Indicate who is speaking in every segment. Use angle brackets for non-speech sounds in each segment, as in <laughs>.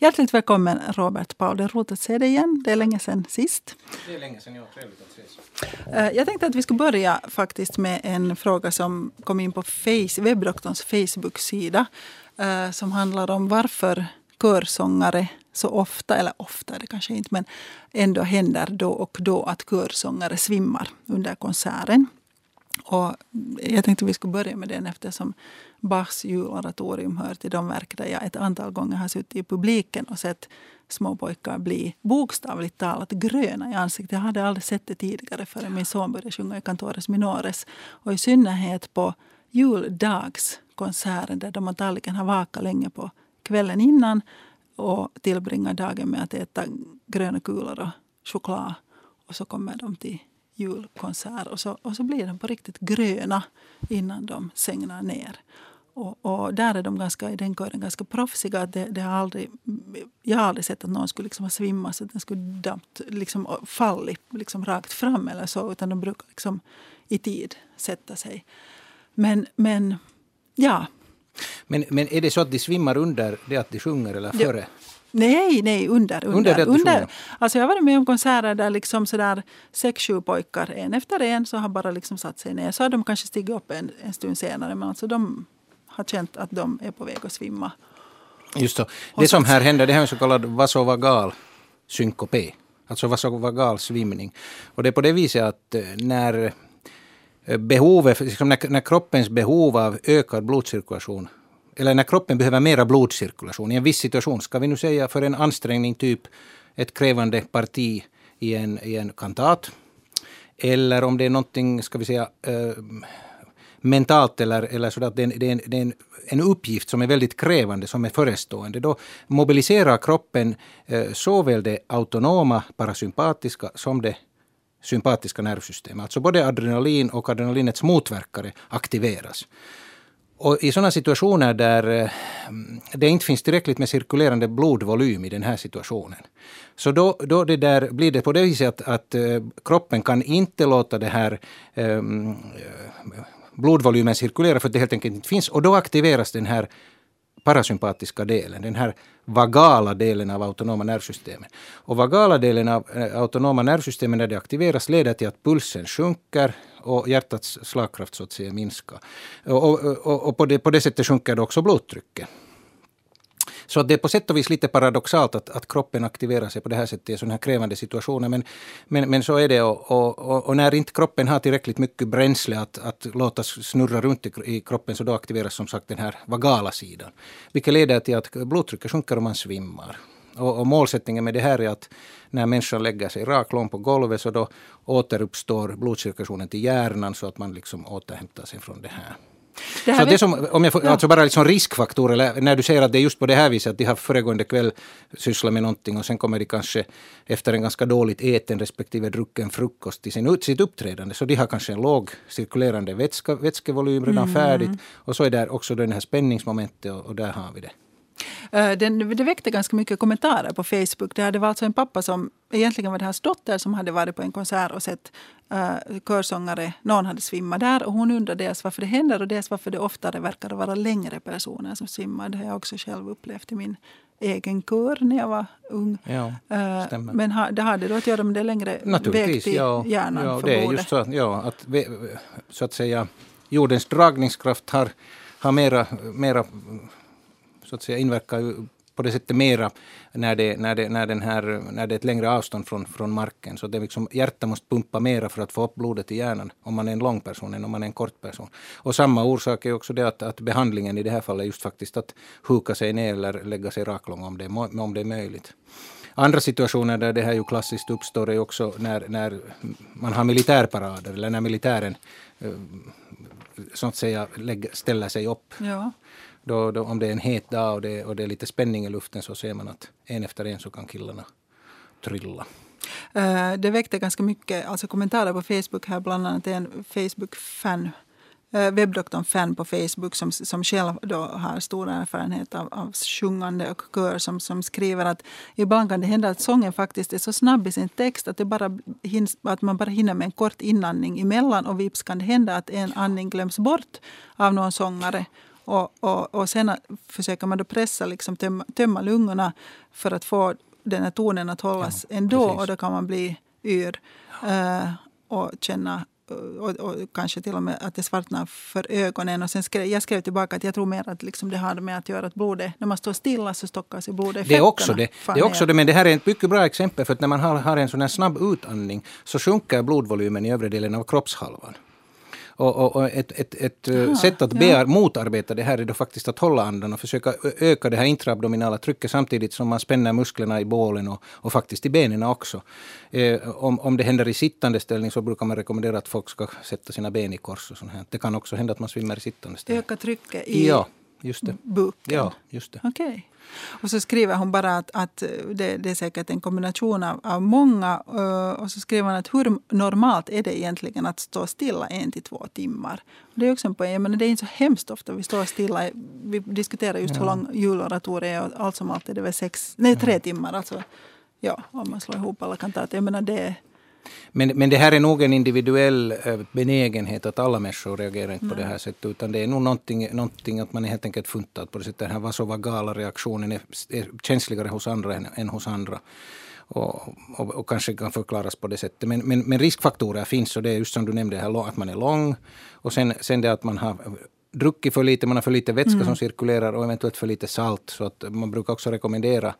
Speaker 1: Hjärtligt välkommen Robert Paul. Det är roligt att se dig igen. Det är länge sedan sist.
Speaker 2: Det är länge sedan, ja. Trevligt att ses.
Speaker 1: Eh, jag tänkte att vi skulle börja faktiskt med en fråga som kom in på face, webbdoktorns Facebook-sida. Eh, som handlar om varför körsångare så ofta, eller ofta det kanske inte, men ändå händer då och då att körsångare svimmar under konserten. Och jag tänkte vi skulle börja med den eftersom Bachs juloratorium hör till de verk där jag ett antal gånger har suttit i publiken och sett små pojkar bli bokstavligt talat gröna i ansiktet. Jag hade aldrig sett det tidigare förrän min son började sjunga i Cantores Minores. Och i synnerhet på juldagskonserten där de antagligen har vakat länge på kvällen innan och tillbringar dagen med att äta gröna kulor och choklad. Och så kommer de till julkonsert och så, och så blir de på riktigt gröna innan de sängnar ner. Och, och, där är de ganska, i den kören ganska proffsiga. Det, det har aldrig, jag har aldrig sett att någon skulle liksom ha svimmat så att den skulle dampt, liksom, fallit liksom rakt fram eller så. Utan de brukar liksom i tid sätta sig. Men, men ja.
Speaker 2: Men, men är det så att de svimmar under det att de sjunger eller före?
Speaker 1: Nej, nej, under. Under, under, under. Alltså jag har varit med om konserter där liksom sådär sex, sju pojkar en efter en så har bara liksom satt sig ner. Så har de kanske stigit upp en, en stund senare men alltså de har känt att de är på väg att svimma.
Speaker 2: Just. Det som här händer det är en så kallad vasovagal synkope. Alltså vasovagal svimning. Och det är på det viset att eh, när eh, behovet, liksom när, när kroppens behov av ökad blodcirkulation eller när kroppen behöver mera blodcirkulation i en viss situation, ska vi nu säga för en ansträngning, typ ett krävande parti i en, i en kantat, eller om det är någonting, ska vi säga, äh, mentalt eller, eller så att det är, det är, en, det är en, en, uppgift som är väldigt krävande, som är förestående, då mobiliserar kroppen äh, såväl det autonoma parasympatiska som det sympatiska nervsystemet. Alltså både adrenalin och adrenalinets motverkare aktiveras. Och I sådana situationer där eh, det inte finns tillräckligt med cirkulerande blodvolym i den här situationen. Så då, då det där, blir det på det viset att, att eh, kroppen kan inte låta det här um, blodvolymen cirkulera för att det helt enkelt inte finns. Och då aktiveras den här parasympatiska delen, den här vagala delen av autonoma nervsystemet. Och vagala delen av eh, autonoma nervsystemet när det aktiveras leder till att pulsen sjunker, och hjärtats slagkraft så att säga minskar. Och, och, och på, det, på det sättet sjunker då också blodtrycket. Så att det är på sätt och vis lite paradoxalt att, att kroppen aktiverar sig på det här sättet i sådana här krävande situationer. Men, men, men så är det. Och, och, och, när inte kroppen har tillräckligt mycket bränsle att, att låta snurra runt i, i kroppen så då aktiveras som sagt den här vagala sidan. Vilket leder till att blodtrycket sjunker och man svimmar. Och, och, målsättningen med det här är att när människan lägger sig rak lång på golvet så då återuppstår blodcirkulationen till hjärnan så att man liksom återhämtar sig från det här. Det så det som, om jag får, ja. alltså bara liksom riskfaktor, eller när du säger att det är just på det här viset att de har föregående kväll sysslat med någonting och sen kommer de kanske efter en ganska dåligt äten respektive drucken frukost till sin, sitt uppträdande. Så de har kanske en låg cirkulerande vätska, vätskevolym redan mm. färdigt. Och så är där också det här spänningsmomentet och, och där har vi det.
Speaker 1: Eh, den, det väckte ganska mycket kommentarer på Facebook. Det var alltså en pappa som egentligen var det hans dotter som hade varit på en konsert och sett uh, körsångare. Någon hade svimmat där och hon undrade dels varför det händer och dels varför det oftare verkar vara längre personer som svimmar. Det har jag också själv upplevt i min egen kör när jag var ung.
Speaker 2: Ja, uh,
Speaker 1: men ha, det hade då att göra med det längre väg till ja, hjärnan
Speaker 2: ja, det är just så, ja, att, så att säga jordens dragningskraft har, har mera, mera så att säga inverkar ju på det sättet mera när det, när det, när den här, när det är ett längre avstånd från, från marken. Så det liksom, hjärtat måste pumpa mera för att få upp blodet i hjärnan om man är en lång person än om man är en kort person. Och samma orsak är också det att, att behandlingen i det här fallet är just faktiskt att huka sig ner eller lägga sig raklång om det, om det är möjligt. Andra situationer där det här ju klassiskt uppstår är också när, när man har militärparader eller när militären eh, så att säga ställer sig upp.
Speaker 1: Ja.
Speaker 2: Då, då, om det är en het dag och det, och det är lite spänning i luften så ser man att en efter en så kan killarna trylla.
Speaker 1: Eh, det väckte ganska mycket alltså kommentarer på Facebook här, bland annat en Facebook-fan eh, webbdoktorn-fan på Facebook som, som själv då har stor erfarenhet av, av sjungande och kör som, som skriver att ibland kan det hända att sången faktiskt är så snabb i sin text att, det bara hinns, att man bara hinner med en kort inandning emellan och vips kan det hända att en andning glöms bort av någon sångare och, och, och sen försöker man då pressa, liksom, tömma, tömma lungorna för att få den här tonen att hållas ja, ändå. Precis. Och då kan man bli yr uh, och känna och, och, kanske till och med att det svartnar för ögonen. Och sen skrev, jag skrev tillbaka att jag tror mer att liksom det har med att göra att blodet, när man står stilla så stockas sig blodet i
Speaker 2: Det är också det. det, är också det men det här är ett mycket bra exempel för att när man har, har en sån snabb utandning så sjunker blodvolymen i övre delen av kroppshalvan. Och, och, och ett, ett, ett Aha, sätt att ja. motarbeta det här är då faktiskt att hålla andan och försöka öka det här intraabdominala trycket samtidigt som man spänner musklerna i bålen och, och faktiskt i benen också. Eh, om, om det händer i sittande ställning så brukar man rekommendera att folk ska sätta sina ben i kors. Och sånt här. Det kan också hända att man svimmar i sittande ställning.
Speaker 1: Öka trycket i
Speaker 2: ja, just det.
Speaker 1: buken?
Speaker 2: Ja, just det.
Speaker 1: Okay. Och så skriver hon bara att, att det, det, är säkert en kombination av, av många. Uh, och så skriver hon att hur normalt är det egentligen att stå stilla en till två timmar? Det är också en poäng. Men det är inte så hemskt ofta vi står stilla. Vi diskuterar just ja. hur lång juloratoriet är och allt som allt är det väl sex, nej, tre timmar. Alltså, ja, om man slår ihop alla kantater. Jag menar det
Speaker 2: men, men det här är nog en individuell eh, benägenhet att alla människor reagerar inte på det här sättet. Utan det är nog någonting, någonting att man är helt enkelt funtad på det sättet. Den här vasovagala reaktionen är, är känsligare hos andra än, än hos andra. Och, och, och, kanske kan förklaras på det sättet. Men, men, men, riskfaktorer finns och det är just som du nämnde, här, att man är lång och sen, sen det att man har druckit för lite, man har för lite vätska mm. som cirkulerar och eventuellt för lite salt. Så att man brukar också rekommendera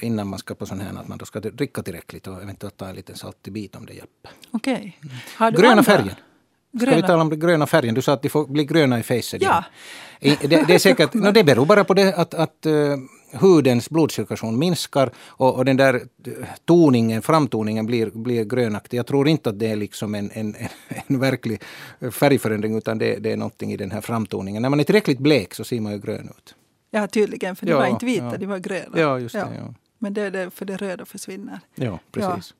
Speaker 2: innan man ska på sån här att man då ska dricka tillräckligt och eventuellt ta en liten saltig bit om det hjälper.
Speaker 1: Okej.
Speaker 2: Okay. Gröna andra? färgen. Ska vi tala om den gröna färgen? Du sa att de får bli gröna i facet.
Speaker 1: Ja.
Speaker 2: Det, det, är säkert, <laughs> no, det beror bara på det att, att uh, hudens blodcirkulation minskar och, och, den där toningen, framtoningen blir, blir grönaktig. Jag tror inte att det är liksom en, en, en verklig färgförändring utan det, det är någonting i den här framtoningen. När man är tillräckligt blek så ser man ju grön ut.
Speaker 1: Ja, tydligen, för de ja, var inte vita, ja. de var gröna.
Speaker 2: Ja, just det. Ja.
Speaker 1: Men det är det för det röda försvinner.
Speaker 2: Ja, precis.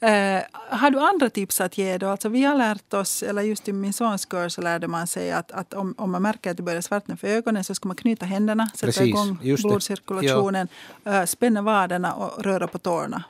Speaker 1: Eh, har du andra tips att ge? Då? Alltså, vi har lärt oss, eller just i min sons kör så lärde man sig att, att om, om man märker att det börjar svartna för ögonen så ska man knyta händerna, sätta precis, igång blodcirkulationen, äh, spänna vaderna och röra på tårna.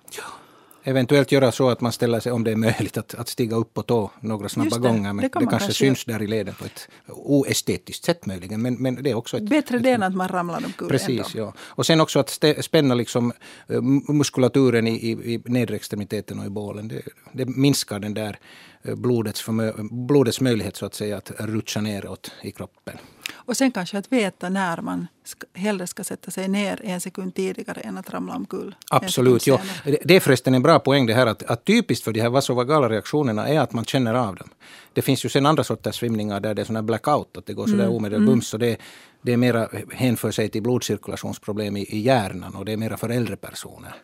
Speaker 2: Eventuellt göra så att man ställer sig, om det är möjligt, att, att stiga upp på tå några snabba det, gånger. Men det, det kanske, kanske syns där i leden på ett oestetiskt sätt möjligen. Men, men det är också ett,
Speaker 1: Bättre
Speaker 2: ett,
Speaker 1: det än att man ramlar omkull.
Speaker 2: Precis, ja. Och sen också att spänna liksom, eh, muskulaturen i, i, i nedre extremiteten och i bålen. Det, det minskar den där blodets, blodets möjlighet så att säga att rutscha neråt i kroppen.
Speaker 1: Och sen kanske att veta när man hellre ska sätta sig ner en sekund tidigare än att ramla omkull.
Speaker 2: Absolut. Ja. Det är förresten en bra poäng det här att, att typiskt för de här vasovagala reaktionerna är att man känner av dem. Det finns ju sen andra sorters svimningar där det är sån blackout, att det går sådär mm. omedelbart mm. Och det, det är mera hänför sig till blodcirkulationsproblem i, i hjärnan och det är mera för äldre personer.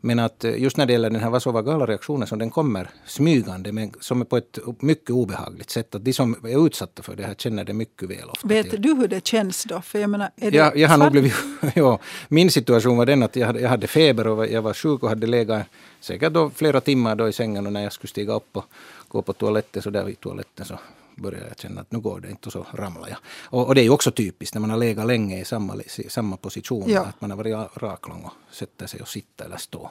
Speaker 2: Men att eh, just när det gäller den här vasovagala reaktionen som den kommer smygande men som är på ett mycket obehagligt sätt. Att de som är utsatta för det här känner det mycket väl. Ofta
Speaker 1: Vet till. du hur det känns då? För jag menar, är
Speaker 2: det jag, jag har nog blivit, <laughs> ja, min situation var den att jag hade, jag hade feber och jag var sjuk och hade legat säkert då flera timmar då i sängen och när jag skulle stiga upp och gå på toaletten så där i toaletten så började jag känna att nu går det inte och så ramlar jag. Och, och det är ju också typiskt när man har legat länge i samma, samma position. Ja. Att man har varit raklång och sätter sig och sitter eller stå.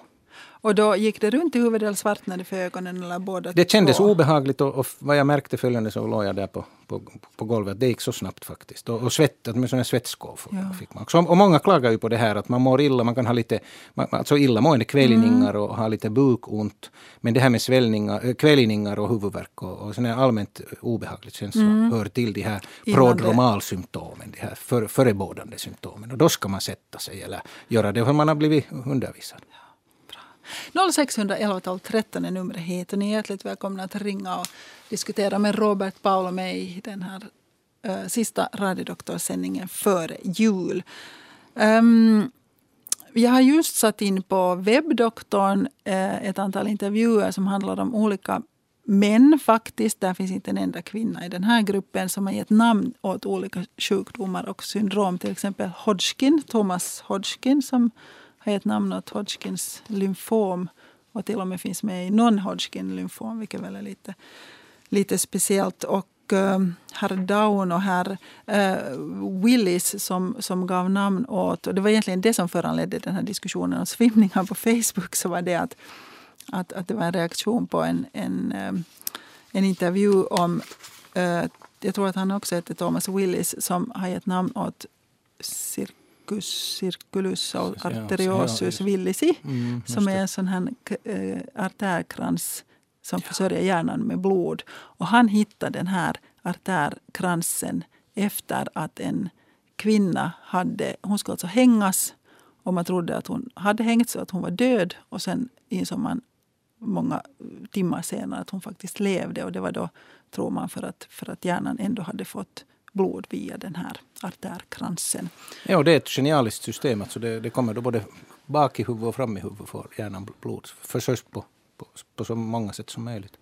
Speaker 1: Och då gick det runt i huvudet eller svartnade för ögonen eller båda
Speaker 2: Det kändes två. obehagligt och, och vad jag märkte följande så låg jag där på, på, på golvet. Det gick så snabbt faktiskt. Och, och svett, här svettskov ja. fick man också. Och många klagar ju på det här att man mår illa, man kan ha lite alltså illamående, kvällningar mm. och ha lite bukont. Men det här med svällningar, kvällningar och huvudvärk och, och här allmänt obehagligt känsla mm. hör till de här prodromalsymptomen, de här för, förebådande symptomen. Och då ska man sätta sig eller göra det för man har blivit undervisad.
Speaker 1: 0611 12 13 är numret hit. Och ni är hjärtligt välkomna att ringa och diskutera med Robert, Paul och mig i den här uh, sista radiodoktorsändningen före jul. Ehm, um, jag har just satt in på webbdoktorn uh, ett antal intervjuer som handlar om olika män faktiskt. Där finns inte en enda kvinna i den här gruppen som har gett namn åt olika sjukdomar och syndrom. Till exempel Hodgkin, Thomas Hodgkin som har gett namn åt Hodgkins lymfom och till och med finns med i non-Hodgkin lymfom, vilket väl är lite, lite speciellt. Och uh, herr Down och herr uh, Willis som, som gav namn åt... Och det var egentligen det som föranledde den här diskussionen om svimningar på Facebook. så var det att, att, att det var en reaktion på en, en, uh, en intervju om jag tror att han också heter Thomas Willis, som har gett namn åt cirka Circus circulus och arteriosus willisi, mm, som är en sån här äh, artärkrans som ja. försörjer hjärnan med blod. Och han hittade den här artärkransen efter att en kvinna hade, hon skulle alltså hängas och man trodde att hon hade hängt så att hon var död och sen insåg man många timmar senare att hon faktiskt levde och det var då, tror man, för att, för att hjärnan ändå hade fått blod via den här artärkransen.
Speaker 2: Ja, det är ett genialiskt system. Alltså det, det kommer då både bak i huvudet och fram i huvudet får hjärnan blod. Försöks på, på, på så många sätt som möjligt.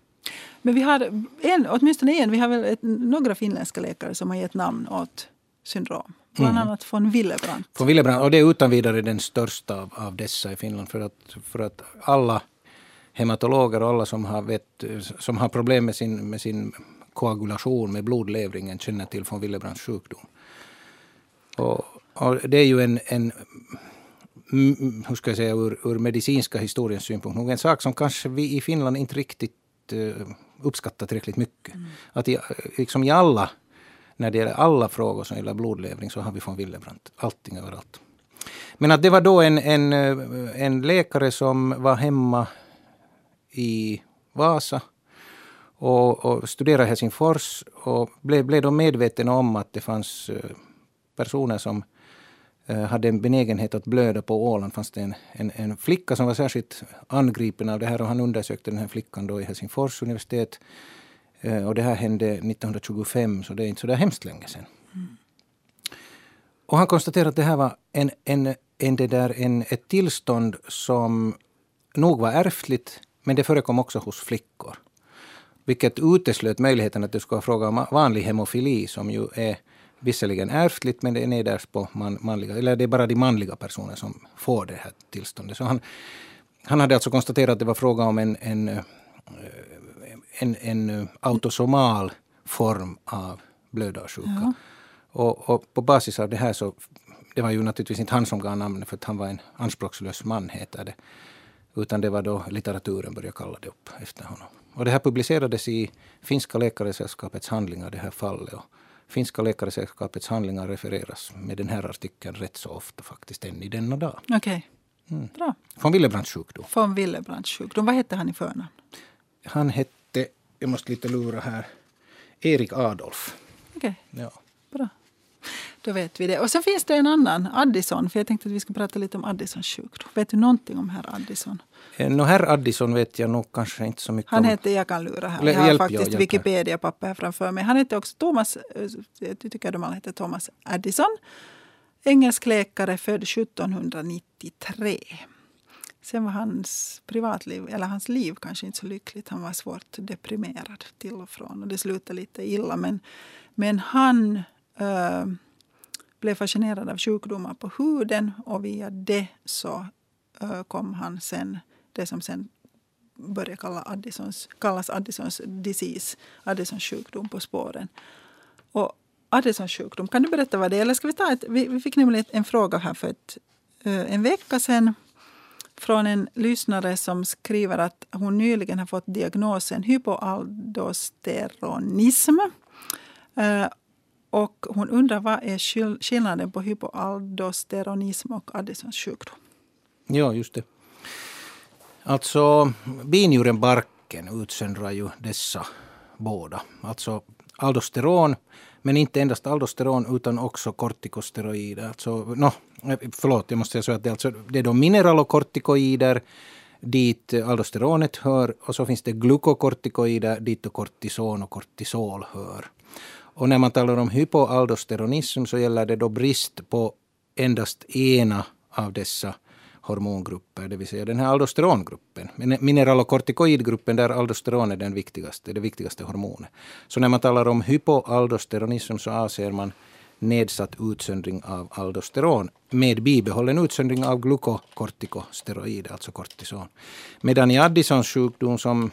Speaker 1: Men vi har en, åtminstone en, vi har väl ett, några finländska läkare som har gett namn åt syndrom. Bland mm. annat von Willebrandt.
Speaker 2: Von Willebrandt, och det är utan vidare den största av, av dessa i Finland. För att, för att alla hematologer och alla som har, vet, som har problem med sin, med sin koagulation med blodlevringen känner till von Willebrandts sjukdom. Och, och, det är ju en, en hur ska jag säga, ur, ur medicinska historiens synpunkt, nog en sak som kanske vi i Finland inte riktigt uh, uppskattar tillräckligt mycket. Mm. Att i, liksom i alla, när det gäller alla frågor som gäller blodlevring så har vi von Willebrandt, allting överallt. Men att det var då en, en, en läkare som var hemma i Vasa och, och studerade i Helsingfors och blev, blev då medveten om att det fanns eh, personer som eh, hade en benägenhet att blöda på Åland. fanns det en, en, en, flicka som var särskilt angripen av det här och han undersökte den här flickan då i Helsingfors universitet. Eh, och det här hände 1925 så det är inte så där hemskt länge sedan. Mm. Och han konstaterade att det här var en, en, en, det där, en, ett tillstånd som nog var ärftligt men det förekom också hos flickor. Vilket uteslöt möjligheten att det skulle vara fråga om vanlig hemofili som ju är visserligen ärftligt men det är nedärvt på man, manliga, eller det är bara de manliga personer som får det här tillståndet. Så han, han hade alltså konstaterat att det var fråga om en, en, eh, en, en autosomal form av blödarsjuka. Ja. Och, och, på basis av det här så, det var ju naturligtvis inte han som gav namnet för att han var en anspråkslös man heter det. Utan det var då litteraturen började kalla det upp efter honom. Och det här publicerades i Finska läkaresällskapets handlingar, det här fallet. Och Finska läkaresällskapets handlingar refereras med den här artikeln rätt så ofta faktiskt än i denna dag.
Speaker 1: Okej. Okay. Mm. Bra.
Speaker 2: Von Willebrandts sjukdom.
Speaker 1: Von Willebrandts sjukdom. Vad hette han i förnamn?
Speaker 2: Han hette, jag måste lite lura här, Erik Adolf.
Speaker 1: Okej. Okay. Ja. Då vet vi det. Och så finns det en annan, Addison. För jag tänkte att vi ska prata lite om Addisons sjukdom. Vet du någonting om herr Addison?
Speaker 2: Eh, no, herr Addison vet jag nog kanske inte så mycket
Speaker 1: Han om. heter, jag kan lura här. Jag har Hjälp, faktiskt Wikipedia-papper här framför mig. Han heter också Thomas, eh, jag tycker de alla heter Thomas Addison. Engelsk läkare född 1793. Sen var hans privatliv, eller hans liv kanske inte så lyckligt. Han var svårt deprimerad till och från. Och det slutade lite illa. Men, men han äh, blev fascinerad av sjukdomar på huden och via det så äh, kom han sen, det som sen började kalla Addisons, kallas Addisons disease, Addisons sjukdom på spåren. Och Addisons sjukdom, kan du berätta vad det är? Eller ska vi ta ett, vi, vi fick nämligen en fråga här för ett, äh, en vecka sedan från en lyssnare som skriver att hon nyligen har fått diagnosen hypoaldosteronism. Och hon undrar vad är skillnaden på hypoaldosteronism och Addisons sjukdom?
Speaker 2: Ja, just det. Alltså binjurenbarken utsöndrar ju dessa båda. Alltså aldosteron, men inte endast aldosteron utan också kortikosteroider. Alltså, no, eh, förlåt, jag måste säga så att det, alltså, det är då mineralokortikoider dit aldosteronet hör och så finns det glukokortikoider dit då kortison och kortisol hör. Och när man talar om hypoaldosteronism så gäller det då brist på endast ena av dessa hormongrupper, det vill säga den här aldosterongruppen. Mineralokortikoidgruppen, där aldosteron är den viktigaste, det viktigaste hormonet. Så när man talar om hypoaldosteronism så avser man nedsatt utsöndring av aldosteron med bibehållen utsöndring av glukokortikosteroider, alltså kortison. Medan i Addisons sjukdom som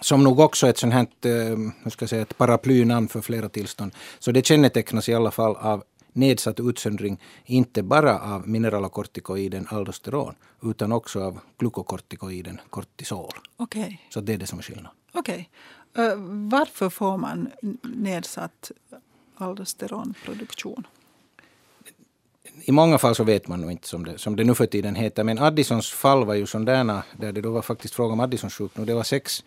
Speaker 2: som nog också är ett sånt här, eh, hur ska jag säga, ett paraplynamn för flera tillstånd. Så det kännetecknas i alla fall av nedsatt utsöndring inte bara av mineralokortikoiden aldosteron utan också av glukokortikoiden kortisol.
Speaker 1: Okay.
Speaker 2: Så det är det som är skillnaden.
Speaker 1: Okej. Okay. Uh, eh, varför får man nedsatt aldosteronproduktion?
Speaker 2: I många fall så vet man nog inte som det, som det nu för tiden heter. Men Addisons fall var ju sådana där det då var faktiskt fråga om Addisons sjukdom. Det var sex,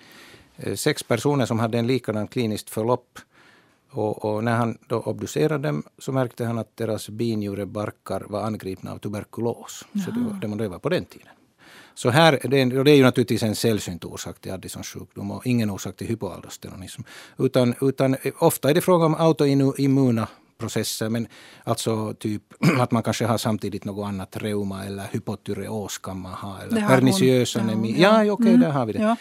Speaker 2: sex personer som hade en likadan kliniskt förlopp. Och, och, när han då obducerade dem så märkte han att deras binjurebarkar var angripna av tuberkulos. Jaha. Så det var, det var på den tiden. Så här, det är, det är ju naturligtvis en sällsynt orsak till Addisons sjukdom och ingen orsak till hypoaldosteronism. Utan, utan ofta är det fråga om autoimmuna processer. Men alltså typ <clears throat> att man kanske har samtidigt något annat reuma eller hypotyreos kan man ha. Eller perniciös anemi. Ja, ja okej, okay, mm. där har vi det. Ja.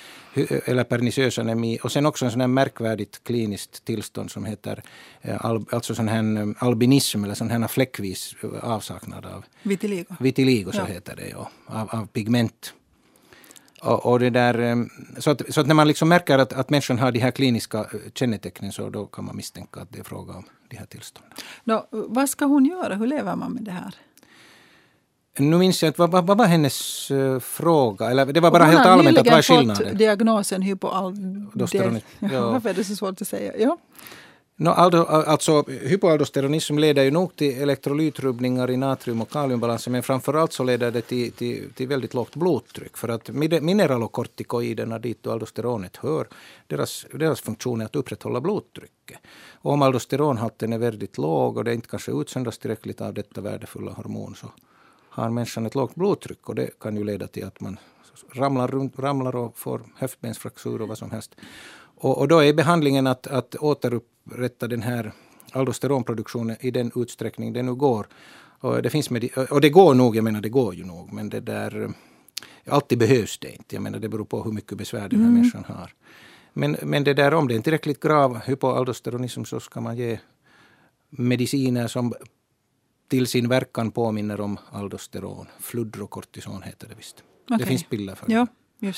Speaker 2: Eller perniciös anemi. Och sen också en sån här märkvärdigt kliniskt tillstånd som heter eh, alltså sån här eh, albinism eller sån här fläckvis avsaknad av
Speaker 1: vitiligo.
Speaker 2: Vitiligo så ja. heter det, ja. Av, av pigment. Och, och, det där, eh, så, att, så att när man liksom märker att, att människan har de här kliniska kännetecknen så då kan man misstänka att det är fråga om de här tillstånden.
Speaker 1: No, vad ska hon göra? Hur lever man med det här?
Speaker 2: Nu minns jag inte, vad, vad, vad var hennes uh, fråga? Eller det var bara helt allmänt att vad är skillnaden? Hon
Speaker 1: har fått diagnosen <laughs> hypoaldosteronism. Ja. Varför är det så svårt att säga? Ja.
Speaker 2: No, alltså, alltså, hypoaldosteronism leder ju nog till elektrolytrubbningar i natrium och kaliumbalansen men framförallt så leder det till, till, till väldigt lågt blodtryck. För att mineralokortikoiderna, dit aldosteronet hör, deras, deras funktion är att upprätthålla blodtrycket. Och om aldosteronhalten är väldigt låg och det inte kanske utsöndras tillräckligt av detta värdefulla hormon så har människan ett lågt blodtryck och det kan ju leda till att man ramlar, runt, ramlar och får höftbensfraktur och vad som helst. Och, och då är behandlingen att, att återupprätta den här aldosteronproduktionen i den utsträckning det nu går. Och det, finns med, och det går nog, jag menar det går ju nog, men det där... Alltid behövs det inte. Jag menar det beror på hur mycket besvär den här mm. människan har. Men, men det där om det är en tillräckligt grav hypoaldosteronism så ska man ge mediciner som till sin verkan påminner om aldosteron. Fludrokortison heter det visst. Okay. Det finns piller för
Speaker 1: ja.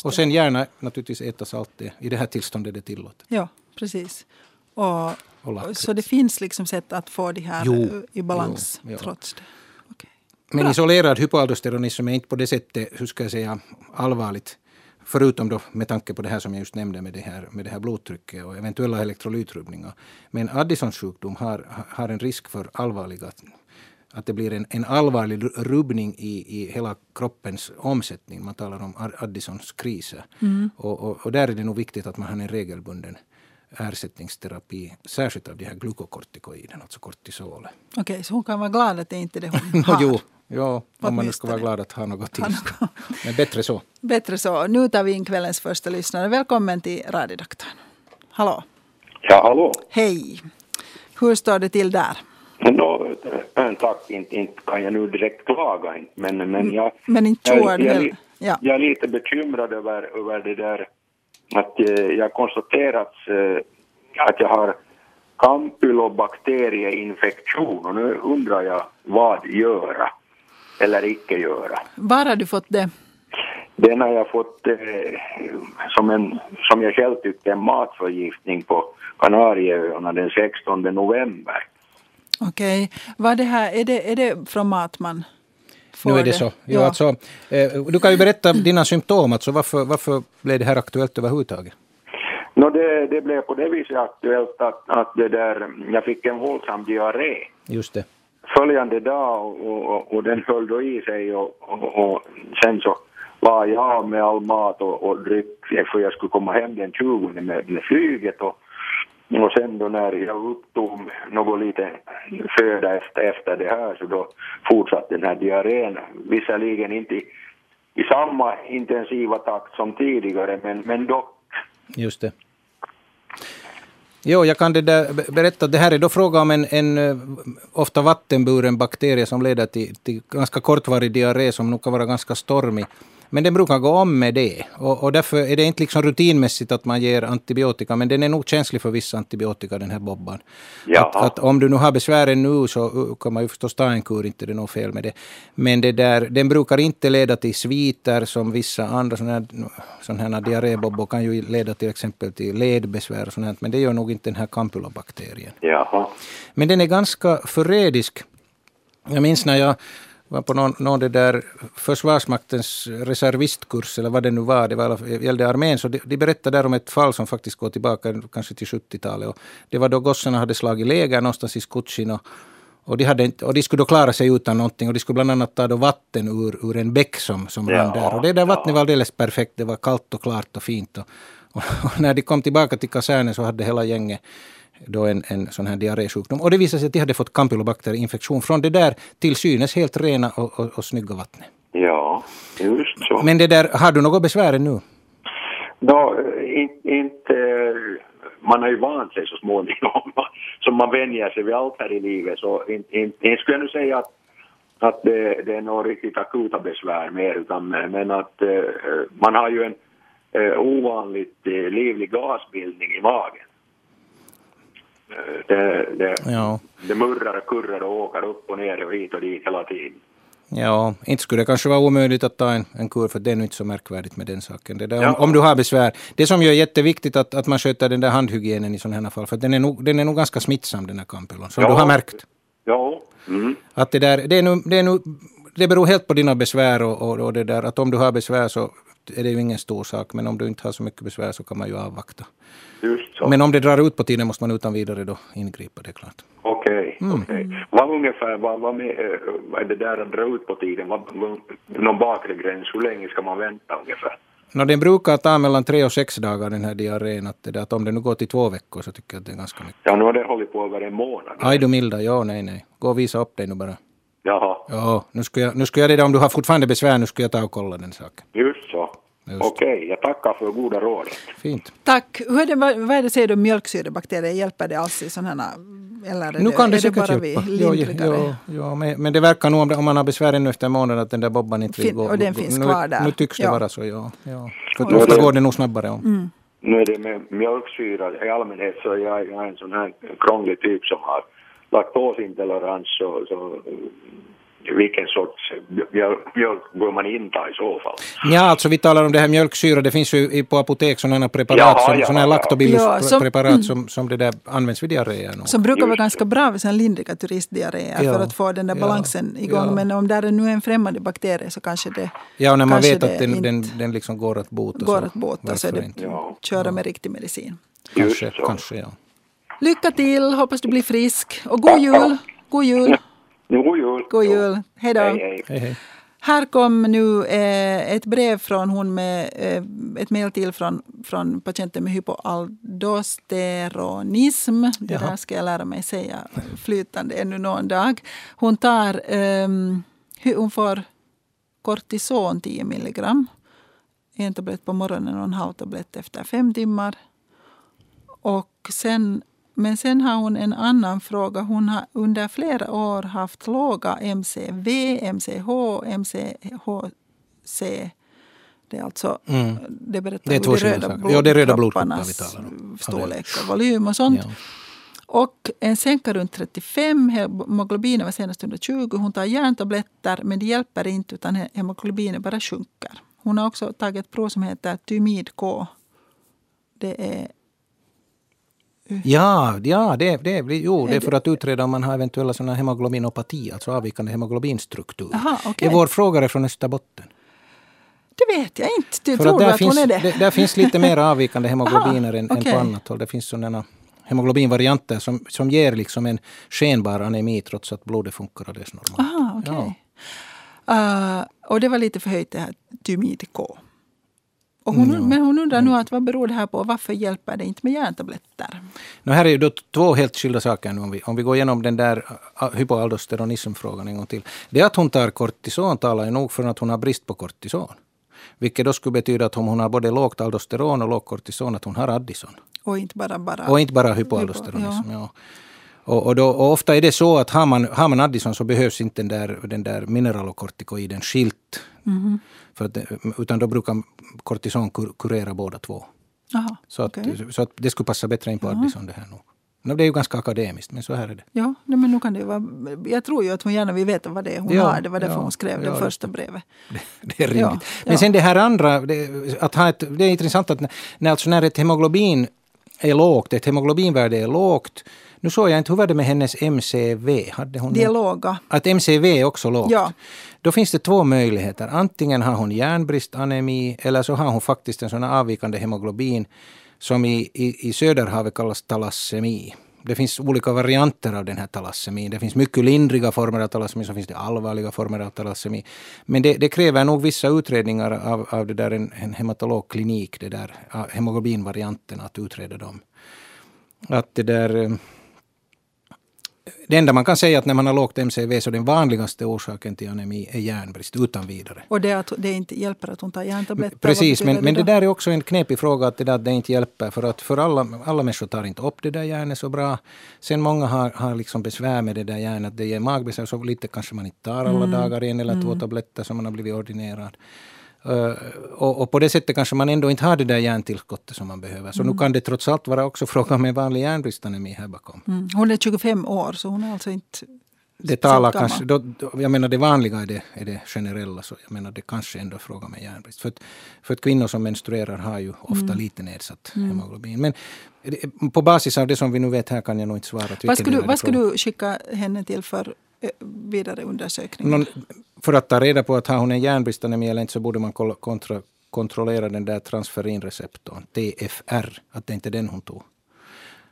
Speaker 2: Och sen gärna naturligtvis äta salt. Det. I det här tillståndet är det tillåtet.
Speaker 1: Ja, precis. Och, och så det finns liksom sätt att få det här jo, i balans jo, ja. trots det. Okay.
Speaker 2: Men Bra. isolerad hypoaldosteronism är inte på det sättet, hur ska jag säga, allvarligt. Förutom då med tanke på det här som jag just nämnde med det här, med det här blodtrycket och eventuella elektrolytrubbningar. Men Addisons sjukdom har, har en risk för allvarliga att det blir en, en allvarlig rubbning i, i hela kroppens omsättning. Man talar om Addisons kriser. Mm. Och, och, och, där är det nog viktigt att man har en regelbunden ersättningsterapi, särskilt av de här glukokortikoiden, alltså kortisolet.
Speaker 1: Okej, okay, så hon kan vara glad att det inte är det hon <laughs> har?
Speaker 2: jo, jo om man nu ska vara glad att ha något till. Men bättre så.
Speaker 1: Bättre så. Nu tar vi in kvällens första lyssnare. Välkommen till Radiodoktorn. Hallå.
Speaker 3: Ja, hallå.
Speaker 1: Hej. Hur står det till där?
Speaker 3: No, tack, inte, inte kan jag nu direkt klaga, men, men mm. jag,
Speaker 1: men inte jag,
Speaker 3: jag, ja. jag är lite bekymrad över, över det där att eh, jag konstaterat eh, att jag har campylobakterieinfektion och nu undrar jag vad göra eller icke göra.
Speaker 1: Var har du fått det?
Speaker 3: Den har jag fått eh, som, en, som jag själv tyckte en matförgiftning på Kanarieöarna den 16 november.
Speaker 1: Okej. Okay. det här, är det, är det från mat man får
Speaker 2: Nu är det, det? så. Jo, ja. alltså, eh, du kan ju berätta dina symptom. Alltså, varför, varför blev det här aktuellt överhuvudtaget?
Speaker 3: No, det, det blev på det viset aktuellt att, att det där, jag fick en våldsam diarré.
Speaker 2: Just det.
Speaker 3: Följande dag och, och, och den höll då i sig och, och, och sen så la jag med all mat och, och dryck för jag skulle komma hem den 20 med, med flyget och och sen då när jag upptog något lite föda efter, efter det här så då fortsatte den här diarrén, visserligen inte i, i samma intensiva takt som tidigare men, men dock.
Speaker 2: Just det. Jo, jag kan det där berätta att det här är då fråga om en, en eh, ofta vattenburen bakterie som leder till, till ganska kortvarig diarré som nog kan vara ganska stormig. Men den brukar gå om med det. Och, och därför är det inte liksom rutinmässigt att man ger antibiotika. Men den är nog känslig för vissa antibiotika, den här bobban. Att, att, om du nu har besvären nu så kan man ju förstås ta en kur, inte det är något fel med det. Men det där, den brukar inte leda till sviter som vissa andra sådana här, här diarrébobbor kan ju leda till exempel till ledbesvär och sånt Men det gör nog inte den här campylobakterien.
Speaker 3: Jaha.
Speaker 2: Men den är ganska förrädisk Jag minns när jag var på någon, någon det där Försvarsmaktens reservistkurs, eller vad det nu var, det var, gällde armén, så de, de berättade där om ett fall som faktiskt går tillbaka kanske till 70-talet. det var då gossarna hade slagit läger någonstans i Skutsin och, och, de hade, och de skulle då klara sig utan någonting och de skulle bland annat ta då vatten ur, ur en bäck som, som ja, rann där. Och det där vattnet var alldeles perfekt, det var kallt och klart och fint. Och, och, <laughs> och när de kom tillbaka till kasernen så hade hela gänget då en, en sån här diarrésjukdom. Och det visade sig att de hade fått campylobacter-infektion från det där till synes helt rena och, och, och snygga vattnet.
Speaker 3: Ja, just så.
Speaker 2: Men det där, har du något besvär nu?
Speaker 3: No, inte, man har ju vant sig så småningom, <laughs> så man vänjer sig vid allt här i livet. Så inte, inte, inte skulle jag nu säga att, att det, det är några riktigt akuta besvär mer, utan, men att uh, man har ju en uh, ovanligt uh, livlig gasbildning i magen. Det, det, ja. det murrar och kurrar och åker upp och ner och hit och dit hela tiden.
Speaker 2: Ja, inte skulle det kanske vara omöjligt att ta en, en kur, för det är inte så märkvärdigt med den saken. Det där, ja. om, om, du har besvär. Det som ju är jätteviktigt att, att man sköter den där handhygienen i sådana här fall, för den är nog, den är nog ganska smittsam den här kampylon, som ja. du har märkt.
Speaker 3: Ja. Mm.
Speaker 2: Att det, där, det, är nu, det, är nu, det beror helt på dina besvär och, och, och, det där, att om du har besvär så är det ju ingen stor sak, men om du inte har så mycket besvär så kan man ju avvakta. Men om det drar ut på tiden måste man utan vidare då ingripa, det är klart.
Speaker 3: Okej, okay, mm. Okay. Vad ungefär, vad, vad, med, vad är det där att dra ut på tiden? Vad, någon bakre gräns, hur länge ska man vänta ungefär?
Speaker 2: No, den brukar ta mellan tre och sex dagar den här diarrén. Att, det, att om det nu går till två veckor så tycker jag att det är ganska mycket.
Speaker 3: Ja, nu har det hållit på över en månad.
Speaker 2: Aj du milda, ja nej nej. Gå och visa upp dig nu bara.
Speaker 3: Jaha.
Speaker 2: Ja, nu ska jag, nu ska jag redan, om du har fortfarande besvär, nu ska jag ta och kolla den saken.
Speaker 3: Just så. Okej, okay, jag tackar för goda rådet.
Speaker 2: Fint.
Speaker 1: Tack. Hur är det, vad är det säger du, mjölksyrebakterier, hjälper det alls i sådana här eller är
Speaker 2: nu
Speaker 1: det,
Speaker 2: kan det,
Speaker 1: är
Speaker 2: det
Speaker 1: bara
Speaker 2: vi lindrigare? Jo, jo, men, men det verkar nog om, man har besvär ännu efter en månad att den där bobban inte vill gå.
Speaker 1: Och den finns kvar där.
Speaker 2: Nu tycks det ja. vara så, ja. ja. För ofta går det nog snabbare om. Mm.
Speaker 3: Nu är det med mjölksyra i allmänhet så är jag, jag är en sån här krånglig typ som har laktosintolerans så, så vilken sorts mjölk bör man inta i så fall?
Speaker 2: Ja, alltså vi talar om det här mjölksyra. Det finns ju på apotek sådana preparat, jaha, som, sådana här laktobilus-preparat ja, som, som det där används vid diarréer.
Speaker 1: Som brukar vara ganska bra vid lindriga turistdiarréer ja, för att få den där balansen ja, igång. Men om det är nu en främmande bakterie så kanske det
Speaker 2: Ja, när man vet att den, den, den liksom går att bota.
Speaker 1: Går att bota så är det ja. köra med riktig medicin.
Speaker 2: Kanske, kanske ja.
Speaker 1: Lycka till, hoppas du blir frisk och god jul! God jul!
Speaker 3: God jul.
Speaker 1: God jul. Hej då.
Speaker 3: Hej, hej.
Speaker 2: hej,
Speaker 1: Här kom nu eh, ett brev från hon med eh, ett mejl till från, från patienten med hypoaldosteronism. Det Jaha. där ska jag lära mig säga flytande ännu någon dag. Hon tar eh, hon får kortison 10 milligram. En tablett på morgonen och en halv tablett efter fem timmar. Och sen men sen har hon en annan fråga. Hon har under flera år haft låga MCV, MCH, MCHC. Det är alltså mm. det berättar det är
Speaker 2: de röda blodkropparnas ja, det är röda blodkroppar vi talar
Speaker 1: om. storlek och volym och sånt. Ja. Och en sänka runt 35, hemoglobinet var senast 120. Hon tar järntabletter men det hjälper inte utan hemoglobinet bara sjunker. Hon har också tagit ett prov som heter Tymid-K. Det är
Speaker 2: Ja, ja det, det, jo, det är för att utreda om man har eventuella såna hemoglobinopati, alltså avvikande hemoglobinstruktur.
Speaker 1: Aha, okay.
Speaker 2: Är vår frågare från Österbotten?
Speaker 1: Det vet jag inte. Du för tror att, att
Speaker 2: finns,
Speaker 1: hon är det?
Speaker 2: det? Där finns lite mer avvikande <laughs> hemoglobiner än, okay. än på annat håll. Det finns sådana hemoglobinvarianter som, som ger liksom en skenbar anemi trots att blodet funkar alldeles normalt.
Speaker 1: Aha, okay. ja. uh, och det var lite förhöjt det här Tymid-K. Och hon, mm. Men hon undrar nu att vad beror det här på? Varför hjälper det inte med järntabletter?
Speaker 2: No, här är ju då två helt skilda saker. Nu, om, vi, om vi går igenom den där hypoaldosteronismfrågan en gång till. Det att hon tar kortison talar ju nog för att hon har brist på kortison. Vilket då skulle betyda att om hon har både lågt aldosteron och lågt kortison, att hon har Addison.
Speaker 1: Och inte bara, bara,
Speaker 2: och inte bara hypoaldosteronism. Ja. ja. Och, och, då, och, ofta är det så att har man, har man Addison så behövs inte den där, den där mineralokortikoiden skilt. Mm. För att, utan då brukar kortison kur, kurera båda två.
Speaker 1: Aha,
Speaker 2: så, att, okay. så att det skulle passa bättre in på Aha. Addison det här nog. No, det är ju ganska akademiskt, men så här är det.
Speaker 1: Ja, men nu kan det vara, jag tror ju att hon gärna vill veta vad det är hon ja, har. Det var därför ja, hon skrev ja, det första brevet.
Speaker 2: Det, det är rimligt. Men sen det här andra, det, att ha ett, det är intressant att när, alltså när ett hemoglobin är lågt, ett hemoglobinvärde är lågt. Nu såg jag inte, hur var det med hennes MCV? Hade hon
Speaker 1: De är låga.
Speaker 2: Att MCV är också lågt?
Speaker 1: Ja.
Speaker 2: Då finns det två möjligheter. Antingen har hon järnbristanemi, eller så har hon faktiskt en sån avvikande hemoglobin som i, i, i Söderhavet kallas talassemi. Det finns olika varianter av den här talassemin. Det finns mycket lindriga former av talassemi, så finns det allvarliga former av talassemi. Men det, det kräver nog vissa utredningar av, av det där en, en hematologklinik, det där hemoglobinvarianten, att utreda dem. Att det där eh, det enda man kan säga är att när man har lågt MCV så den vanligaste orsaken till anemi är järnbrist utan vidare.
Speaker 1: Och det att det inte hjälper att hon tar järntabletter?
Speaker 2: Precis, men, men det där är också en knepig fråga att det, där, det inte hjälper. För att för alla, alla människor tar inte upp det där järnet så bra. Sen många har, har liksom besvär med det där järnet. Det ger magbesvär så lite kanske man inte tar alla mm. dagar en eller två mm. tabletter som man har blivit ordinerad. Uh, och, och, på det sättet kanske man ändå inte har det där järntillskottet som man behöver. Så mm. nu kan det trots allt vara också fråga om en vanlig järnbristanemi här bakom.
Speaker 1: Mm. Hon är 25 år så hon är alltså inte
Speaker 2: det talar kanske, då, jag menar det vanliga är det, är det generella, så jag menar det kanske ändå är fråga om järnbrist. För att, för att kvinnor som menstruerar har ju ofta mm. lite nedsatt mm. hemoglobin. Men på basis av det som vi nu vet här kan jag nog inte svara.
Speaker 1: Vad ska, du, vad du skicka henne till för eh, vidare undersökning? Någon,
Speaker 2: för att ta reda på att har hon en järnbristanemi eller inte så borde man kontra, kontrollera den där transferinreceptorn, TFR, att det inte är den hon tog.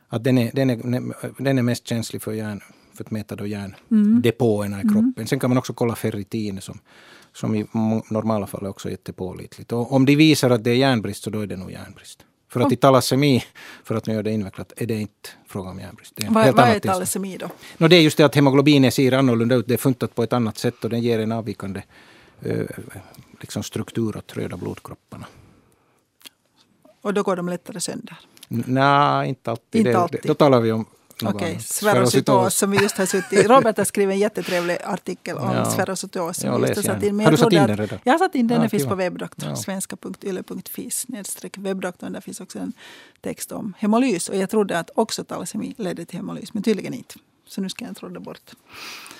Speaker 2: Att den är, den är, den är mest känslig för järn för att mäta då järndepåerna mm. i kroppen. Mm. Sen kan man också kolla ferritin som, som i normala fall också är jättepålitligt. Och om de visar att det är järnbrist så då är det nog järnbrist. För att i talassemi, för att nu göra det invecklat, är det inte fråga om järnbrist.
Speaker 1: Det är vad, vad är talassemi då?
Speaker 2: No, det är just det att hemoglobinet ser annorlunda ut. Det är funtat på ett annat sätt och den ger en avvikande eh, liksom struktur åt röda blodkropparna.
Speaker 1: Och då går de lättare sönder?
Speaker 2: Nej, inte alltid.
Speaker 1: Inte alltid.
Speaker 2: Det, då talar vi om
Speaker 1: Okej, okay. som vi just har suttit Robert har skrivit en jättetrevlig artikel om ja.
Speaker 2: in. Har du satt in den redan?
Speaker 1: Jag har satt in den, ja, den finns på webbdoktorn. Ja. Svenska.yle.fi snedstreck webbdoktorn. Där finns också en text om hemolys. Och jag trodde att också talasemi ledde till hemolys, men tydligen inte. Så nu ska jag tro det bort.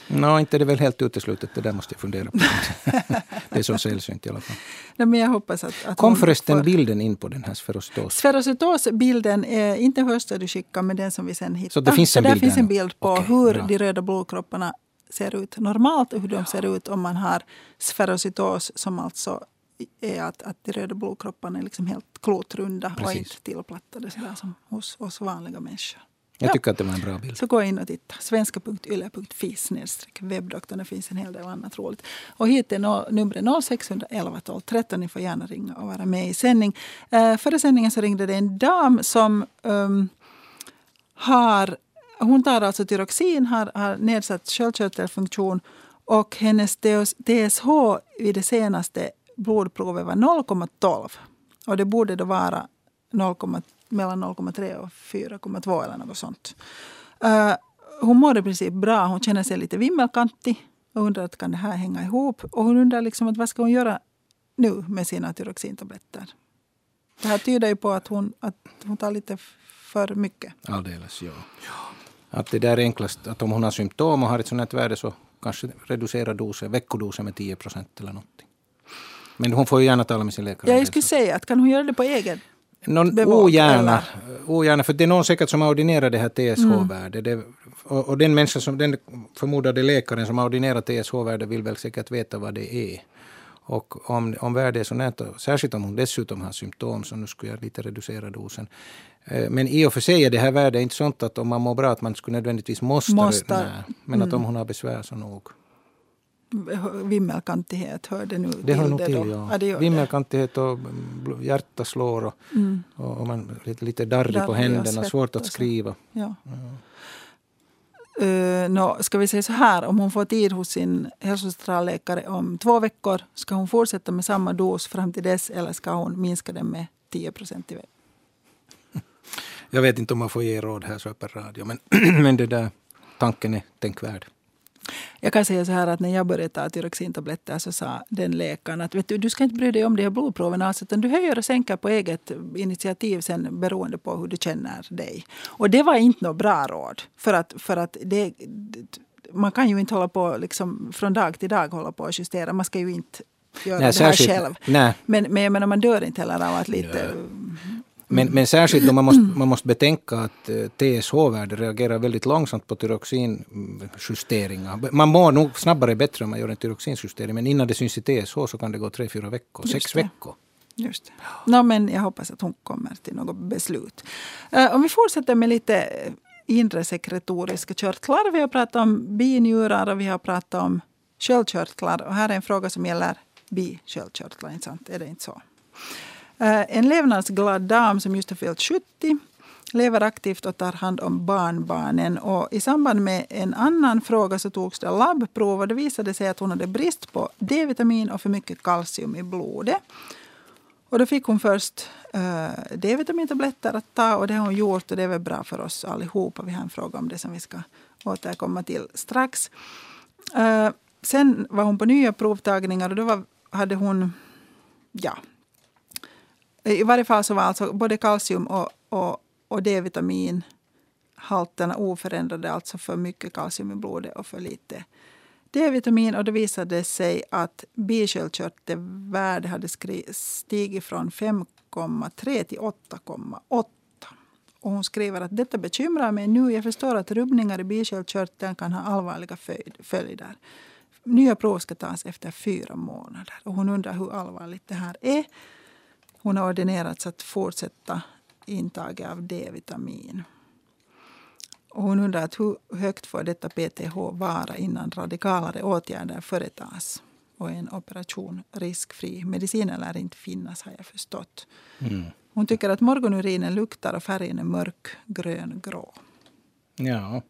Speaker 2: No, inte det är väl helt uteslutet. Det där måste jag fundera på. <laughs> det är så sällsynt i alla fall.
Speaker 1: Nej, men jag hoppas att, att
Speaker 2: Kom förresten får... bilden in på den här sferocytos?
Speaker 1: Sferocytosbilden är inte första du skickar, men den som vi sen hittar.
Speaker 2: Så det finns en bild
Speaker 1: finns en bild på okay, hur bra. de röda blodkropparna ser ut normalt och hur de ser ut om man har sferocytos som alltså är att, att de röda blodkropparna är liksom helt klotrunda Precis. och inte tillplattade sådär som hos oss vanliga människor.
Speaker 2: Jag tycker att det var en bra bild.
Speaker 1: Så gå in och titta. Svenska.yle.fi webbdoktorn. Det finns en hel del annat roligt. Och hit är no, numret 0611 12 13. Ni får gärna ringa och vara med i sändning. Uh, före sändningen så ringde det en dam som um, har... Hon tar alltså tyroxin, har, har nedsatt sköldkörtelfunktion och hennes TSH vid det senaste blodprovet var 0,12. Och det borde då vara 0,3 mellan 0,3 och 4,2 eller något sånt. Uh, hon mår i princip bra. Hon känner sig lite vimmelkantig och undrar att kan det här hänga ihop. Och hon undrar liksom att vad ska hon göra nu med sina tyroxintabletter. Det här tyder ju på att hon, att hon tar lite för mycket.
Speaker 2: Alldeles, ja. Att det där är enklast att om hon har symptom och har ett sådant värde så kanske reducera dosen, veckodosen med 10 procent eller någonting. Men hon får ju gärna tala med sin läkare.
Speaker 1: Ja, jag skulle säga att kan hon göra det på egen
Speaker 2: någon, ogärna, ogärna, för det är någon säkert som har ordinerat det här TSH-värdet. Mm. Och, och, den människan som, den förmodade läkaren som har ordinerat TSH-värdet vill väl säkert veta vad det är. Och om, om värdet är så nära, särskilt om hon dessutom har symptom, så nu skulle jag lite reducera dosen. Eh, men i och för sig är det här värdet inte sånt att om man mår bra att man skulle nödvändigtvis måste, måste. Nej, men mm. att om hon har besvär så nog
Speaker 1: vimmelkantighet hör det nu
Speaker 2: det hör nog till, ja. ja det vimmelkantighet och hjärta slår och, mm. och man lite, lite darrig Darr, på händerna, svårt att skriva.
Speaker 1: Ja. Ja. Uh, no, ska vi säga så här, om hon får tid hos sin hälsocentralläkare om två veckor, ska hon fortsätta med samma dos fram till dess eller ska hon minska den med 10 procent i veckan?
Speaker 2: Jag vet inte om man får ge råd här så på radio, men, <clears throat> men det där tanken är tänkvärd.
Speaker 1: Jag kan säga så här att när jag började ta tyroxintabletter så sa den läkaren att vet du, du ska inte bry dig om de här blodproven alls utan du höjer och sänker på eget initiativ sen beroende på hur du känner dig. Och det var inte något bra råd. För att, för att det, man kan ju inte hålla på liksom, från dag till dag hålla på och justera. Man ska ju inte göra Nej, det här själv. Nej. Men, men jag menar, man dör inte heller av att lite... Nej
Speaker 2: Men, men särskilt då man måste, man måste betänka att eh, TSH-värde reagerar väldigt långsamt på tyroxinjusteringar. Man mår nog snabbare bättre om man gör en tyroxinjustering men innan det syns i TSH så kan det gå tre, fyra veckor,
Speaker 1: Just
Speaker 2: sex
Speaker 1: det.
Speaker 2: veckor.
Speaker 1: Just det. No, men jag hoppas att hon kommer till något beslut. Eh, om vi fortsätter med lite eh, inre sekretoriska körtlar. Vi har pratat om binjurar och vi har pratat om sköldkörtlar. Och här är en fråga som gäller bisköldkörtlar. Inte sant? Är det inte så? Eh, en levnadsglad dam som just har fyllt 70 lever aktivt och tar hand om barnbarnen. Och I samband med en annan fråga så togs det labbprov och det visade sig att hon hade brist på D-vitamin och för mycket kalcium i blodet. Och då fick hon först uh, D-vitamintabletter att ta och det har hon gjort och det är väl bra för oss allihopa. Vi har en fråga om det som vi ska återkomma till strax. Uh, sen var hon på nya provtagningar och då var, hade hon, ja, i varje fall så var alltså både kalcium och, och, och D-vitaminhalterna oförändrade, alltså för mycket kalcium i blodet och för lite D-vitamin. Och det visade sig att bisköldkörtelvärdet hade stigit från 5,3 till 8,8. Och hon skriver att detta bekymrar mig nu. Jag förstår att rubbningar i bisköldkörteln kan ha allvarliga följder. Nya prov ska tas efter fyra månader. Och hon undrar hur allvarligt det här är. Hon har ordinerats att fortsätta intaget av D-vitamin. Och hon undrar att hur högt får detta PTH vara innan radikalare åtgärder företas och en operation riskfri. Medicinen lär inte finnas har jag förstått. Hon tycker att morgonurinen luktar och färgen är mörkgrön grå.
Speaker 2: Ja.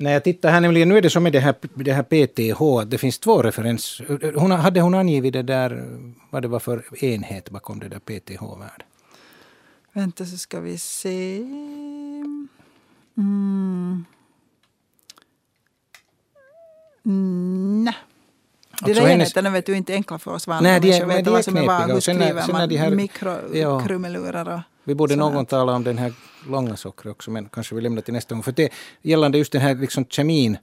Speaker 2: När jag tittar här nämligen, nu är det som med det här, det här PTH, att det finns två referens... Hon, hade hon angivit det där, vad det var för enhet bakom det där PTH-värdet?
Speaker 1: Vänta så ska vi se. Mm. Nej. De
Speaker 2: Alltså
Speaker 1: där enheterna vet du inte enkla för oss vanliga
Speaker 2: Nej, de är-
Speaker 1: människor. Vet vad som är vad, hur skriver man mikrokrumelurer och
Speaker 2: Vi borde någon tala om den här långa sockret också, men kanske vi lämnar till nästa gång. För det, gällande just den här liksom kemin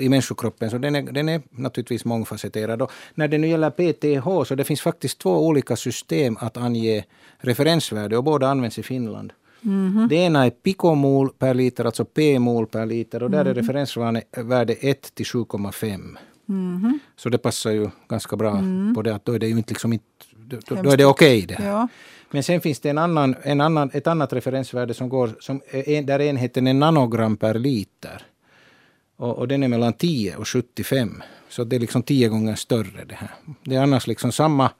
Speaker 2: i människokroppen, så den är, den är naturligtvis mångfacetterad. Och när det nu gäller PTH, så det finns faktiskt två olika system att ange referensvärde och båda används i Finland. Det ena är pikomol per liter, alltså p-mol per liter och där är referensvärde 1 till 7,5. Så det passar ju ganska bra på det att då är det ju inte liksom inte, då, då är det okej det här.
Speaker 1: Ja.
Speaker 2: Men sen finns det en annan, en annan, ett annat referensvärde som går, som är, där enheten är nanogram per liter. Och, och den är mellan 10 och 75. Så det är liksom 10 gånger större det här. Det är annars liksom samma,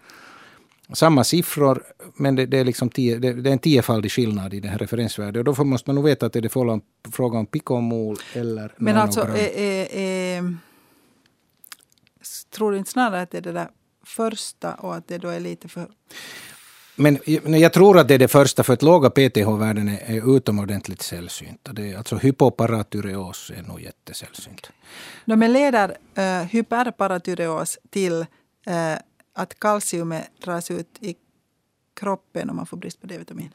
Speaker 2: samma siffror, men det, det är liksom 10, det, det är en tiofaldig skillnad i det här referensvärdet. Och då får- måste man nog veta att det är fråga om, pikomol eller
Speaker 1: Men alltså,
Speaker 2: nanogram.
Speaker 1: är, är, är, tror du inte snarare att det är det där första och att det då är lite för...
Speaker 2: Men jag tror att det är det första, för att låga PTH-värden är, utomordentligt sällsynta. Det är, alltså hypoparatyreos är nog jättesällsynt.
Speaker 1: No, men leder uh, hyperparatyreos till eh, att kalciumet dras ut i kroppen om man får brist på D-vitamin?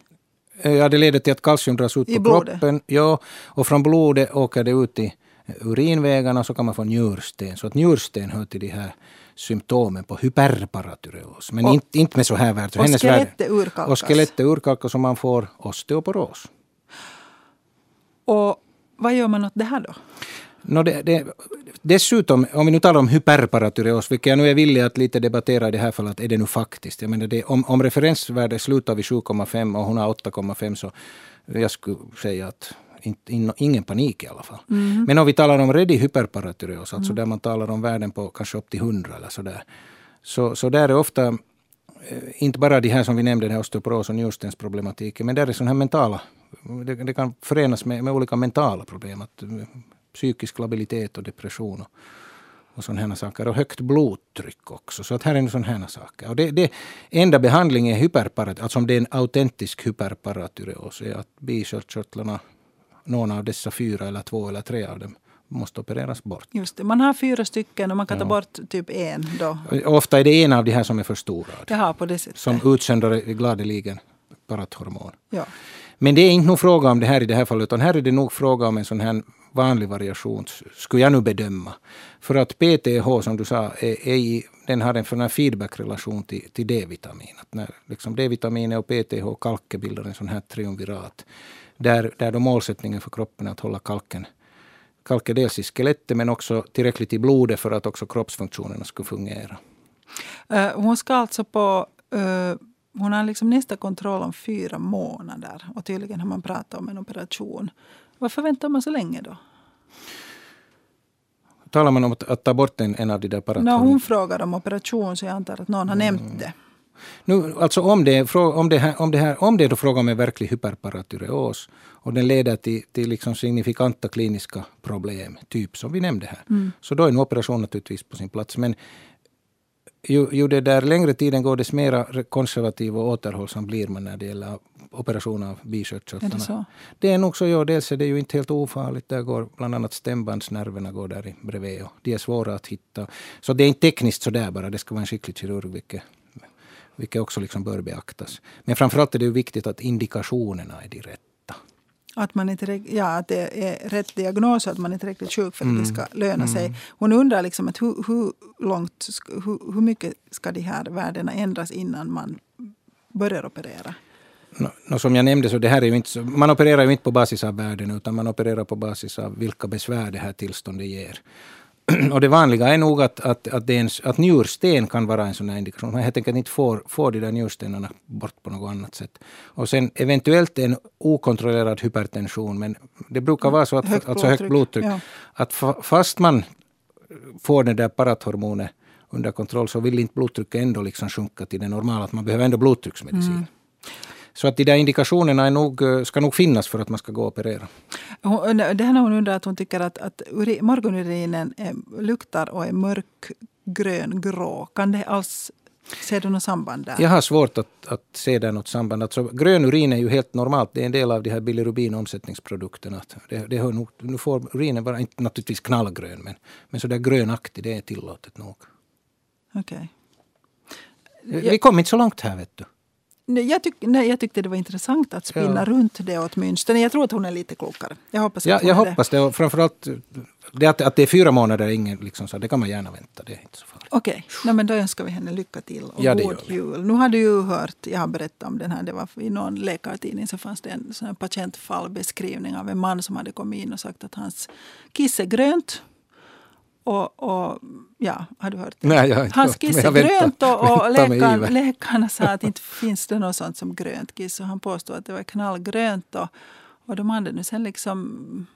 Speaker 2: Eh, Ja, det leder till att kalcium dras ut
Speaker 1: I
Speaker 2: på
Speaker 1: blodet?
Speaker 2: kroppen. Ja, och från blodet åker det ut i urinvägarna så kan man få njursten. Så att njursten hör till de här symptomen på hyperparatyreos. Men
Speaker 1: Och-
Speaker 2: inte, inte med så här värde.
Speaker 1: och
Speaker 2: Hennes
Speaker 1: skelettet urkalkas.
Speaker 2: Och skelettet urkalkas och man får osteoporos.
Speaker 1: Och vad gör man åt det här då?
Speaker 2: No, det, det, dessutom, om vi nu talar om hyperparatyreos, vilket jag nu är villig att lite debattera i det här fallet, att är det nu faktiskt? Jag menar det, om, om referensvärdet slutar vid 7,5 och hon har 8,5 så jag skulle säga att in, ingen panik i alla fall. Men om vi talar om redig hyperparatyreos, alltså där man talar om värden på kanske upp till 100 eller sådär, så, så där är ofta eh, inte bara de här som vi nämnde, den här osteoporos och njurstensproblematiken, men där är sådana här mentala, det, det kan förenas med, med olika mentala problem. Att, eh, psykisk labilitet och depression och, och sådana här saker. Och högt blodtryck också. Så att här är sådana här saker. Och det, det enda behandling är hyperparatyreos, alltså om det är en autentisk hyperparatyreos, är att bisköldkörtlarna, någon av dessa fyra eller två eller tre av dem, måste opereras bort.
Speaker 1: Just det, man har fyra stycken och man kan ta bort typ en då.
Speaker 2: Ofta är det en av de här som är förstorad.
Speaker 1: Jaha, på det sättet.
Speaker 2: Som utsöndrar gladeligen parathormon.
Speaker 1: Ja.
Speaker 2: Men det är inte nog fråga om det här i det här fallet, utan här är det nog fråga om en sån här vanlig variation, skulle jag nu bedöma. För att PTH, som du sa, är, är i den har en, en feedback-relation till, till D-vitamin. Att när liksom D-vitaminet och PTH och kalke bildar en sån här triumvirat. Där, där då målsättningen för kroppen är att hålla kalken kalk är dels i skelettet men också tillräckligt i blodet för att också kroppsfunktionerna ska fungera.
Speaker 1: Uh, hon ska alltså på uh, hon har liksom nästa kontroll om fyra månader. Och tydligen har man pratat om en operation. Varför väntar man så länge då?
Speaker 2: Talar man om att, att ta bort en, en av de där paratorerna?
Speaker 1: No, hon frågar om operation så jag antar att någon har mm. nämnt det.
Speaker 2: Nu, alltså om det, om det, här, om det, här, om det är då fråga om en verklig hyperparatyreos och den leder till, till liksom signifikanta kliniska problem, typ som vi nämnde här, mm. så då är en operation naturligtvis på sin plats. Men ju, ju det där längre tiden går, desto mer konservativ och återhållsam blir man när det gäller operation av bisköldkörtlarna. Det, det är nog så, ja, dels är det ju inte helt ofarligt. Där går bland annat stämbandsnerverna går där bredvid och de är svåra att hitta. Så det är inte tekniskt sådär bara, det ska vara en skicklig kirurg, vilket, vilket också liksom bör beaktas. Men framförallt är det ju viktigt att indikationerna är de rätta.
Speaker 1: Att, man inte, ja, att det är rätt diagnos och att man är tillräckligt sjuk för att mm. det ska löna sig. Mm. Hon undrar liksom att hur, hur, långt, hur, hur mycket ska de här värdena ändras innan man börjar operera?
Speaker 2: No, no, som jag nämnde, så det här är ju inte, man opererar ju inte på basis av värden utan man opererar på basis av vilka besvär det här tillståndet ger. <clears throat> och det vanliga är nog att, att, att, en, att njursten kan vara en sån här indikation. Man helt enkelt inte får, får de där njurstenarna bort på något annat sätt. Och sen eventuellt en okontrollerad hypertension. Men det brukar vara så att högt alltså högt blodtryck. Ja. Att fast man får det där parathormonet under kontroll så vill inte blodtrycket ändå liksom sjunka till det normala. Att man behöver ändå blodtrycksmedicin. Mm. Så att de där indikationerna är nog, eh, ska nog finnas för att man ska gå och operera.
Speaker 1: Det här när hon undrar att hon tycker att, att morgonurinen är, luktar och är mörkgrön, grå. Kan det alls Ser du något samband där?
Speaker 2: Jag har svårt att, att se där något samband. Alltså, grön urin är ju helt normalt. Det är en del av de här bilirubin omsättningsprodukterna. Det, det hör nog, nu får urinen vara, inte naturligtvis knallgrön, men, men så där grönaktig, det är tillåtet nog.
Speaker 1: Okej.
Speaker 2: Okay. Vi kom inte så långt här, vet du.
Speaker 1: Nej, jag, tyck, nej, jag tyckte det var intressant att spinna ja. runt det åtminstone. Jag tror att hon är lite klokare. Jag hoppas,
Speaker 2: ja, jag hoppas det. Och framförallt det att, att det är fyra månader, ingen, liksom, så det kan man gärna vänta. Det är inte så farligt.
Speaker 1: Okej, okay. no, då önskar vi henne lycka till och ja, god jul. Nu har du ju hört, jag har berättat om den här, det var i någon läkartidning så fanns det en sån patientfallbeskrivning av en man som hade kommit in och sagt att hans kiss är grönt och, och, ja, har du hört det?
Speaker 2: Nej, jag har inte
Speaker 1: Hans kiss är grönt och, och <laughs> läkaren, läkarna sa att <laughs> inte finns det något sånt som grönt kiss. Och han påstod att det var knallgrönt. Och, och de hade nu sen liksom...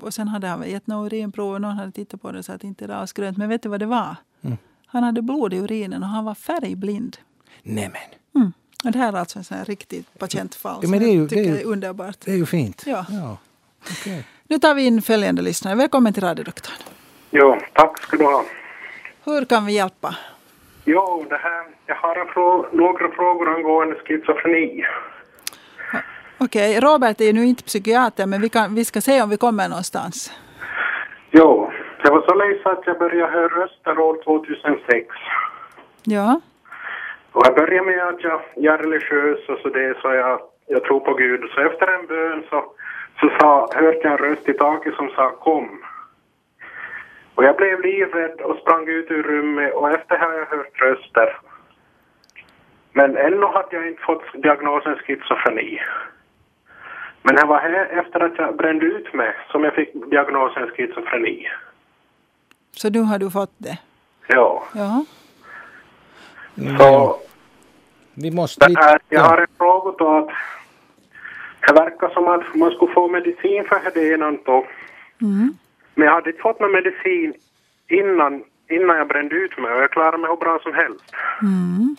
Speaker 1: Och sen hade han gett några urinprov och någon hade tittat på det och sa att inte det alls grönt. Men vet du vad det var? Mm. Han hade blod i urinen och han var färgblind.
Speaker 2: Nämen!
Speaker 1: Mm. Och det här är alltså en sån här riktigt patientfall ja, men det är ju, det är, ju, är underbart.
Speaker 2: Det är ju fint.
Speaker 1: Ja. ja. Okay. Nu tar vi in följande lyssnare. Välkommen till radiodoktorn.
Speaker 4: Jo, tack ska du ha.
Speaker 1: Hur kan vi hjälpa?
Speaker 4: Jo, det här, jag har frå några frågor angående schizofreni.
Speaker 1: Okej, okay. Robert är ju nu inte psykiater men vi, kan, vi ska se om vi kommer någonstans.
Speaker 4: Jo, jag var så ledsen att jag började höra röster år 2006.
Speaker 1: Ja.
Speaker 4: Och jag började med att jag, jag är religiös och så det så jag, jag tror på Gud. Så efter en bön så, så sa, hörde jag en röst i taket som sa kom. Och jag blev livrädd och sprang ut ur rummet och efter har jag hört röster. Men ännu hade jag inte fått diagnosen schizofreni. Men det var här efter att jag brände ut mig som jag fick diagnosen schizofreni.
Speaker 1: Så nu har du fått det?
Speaker 4: Ja.
Speaker 1: Ja.
Speaker 4: Så...
Speaker 2: Vi måste...
Speaker 4: Här, jag har en fråga då att det verkar som att man skulle få medicin för det ena då. Mm. Men jag hade inte fått någon medicin innan, innan jag brände ut mig och jag klarade mig hur bra som helst. Mm.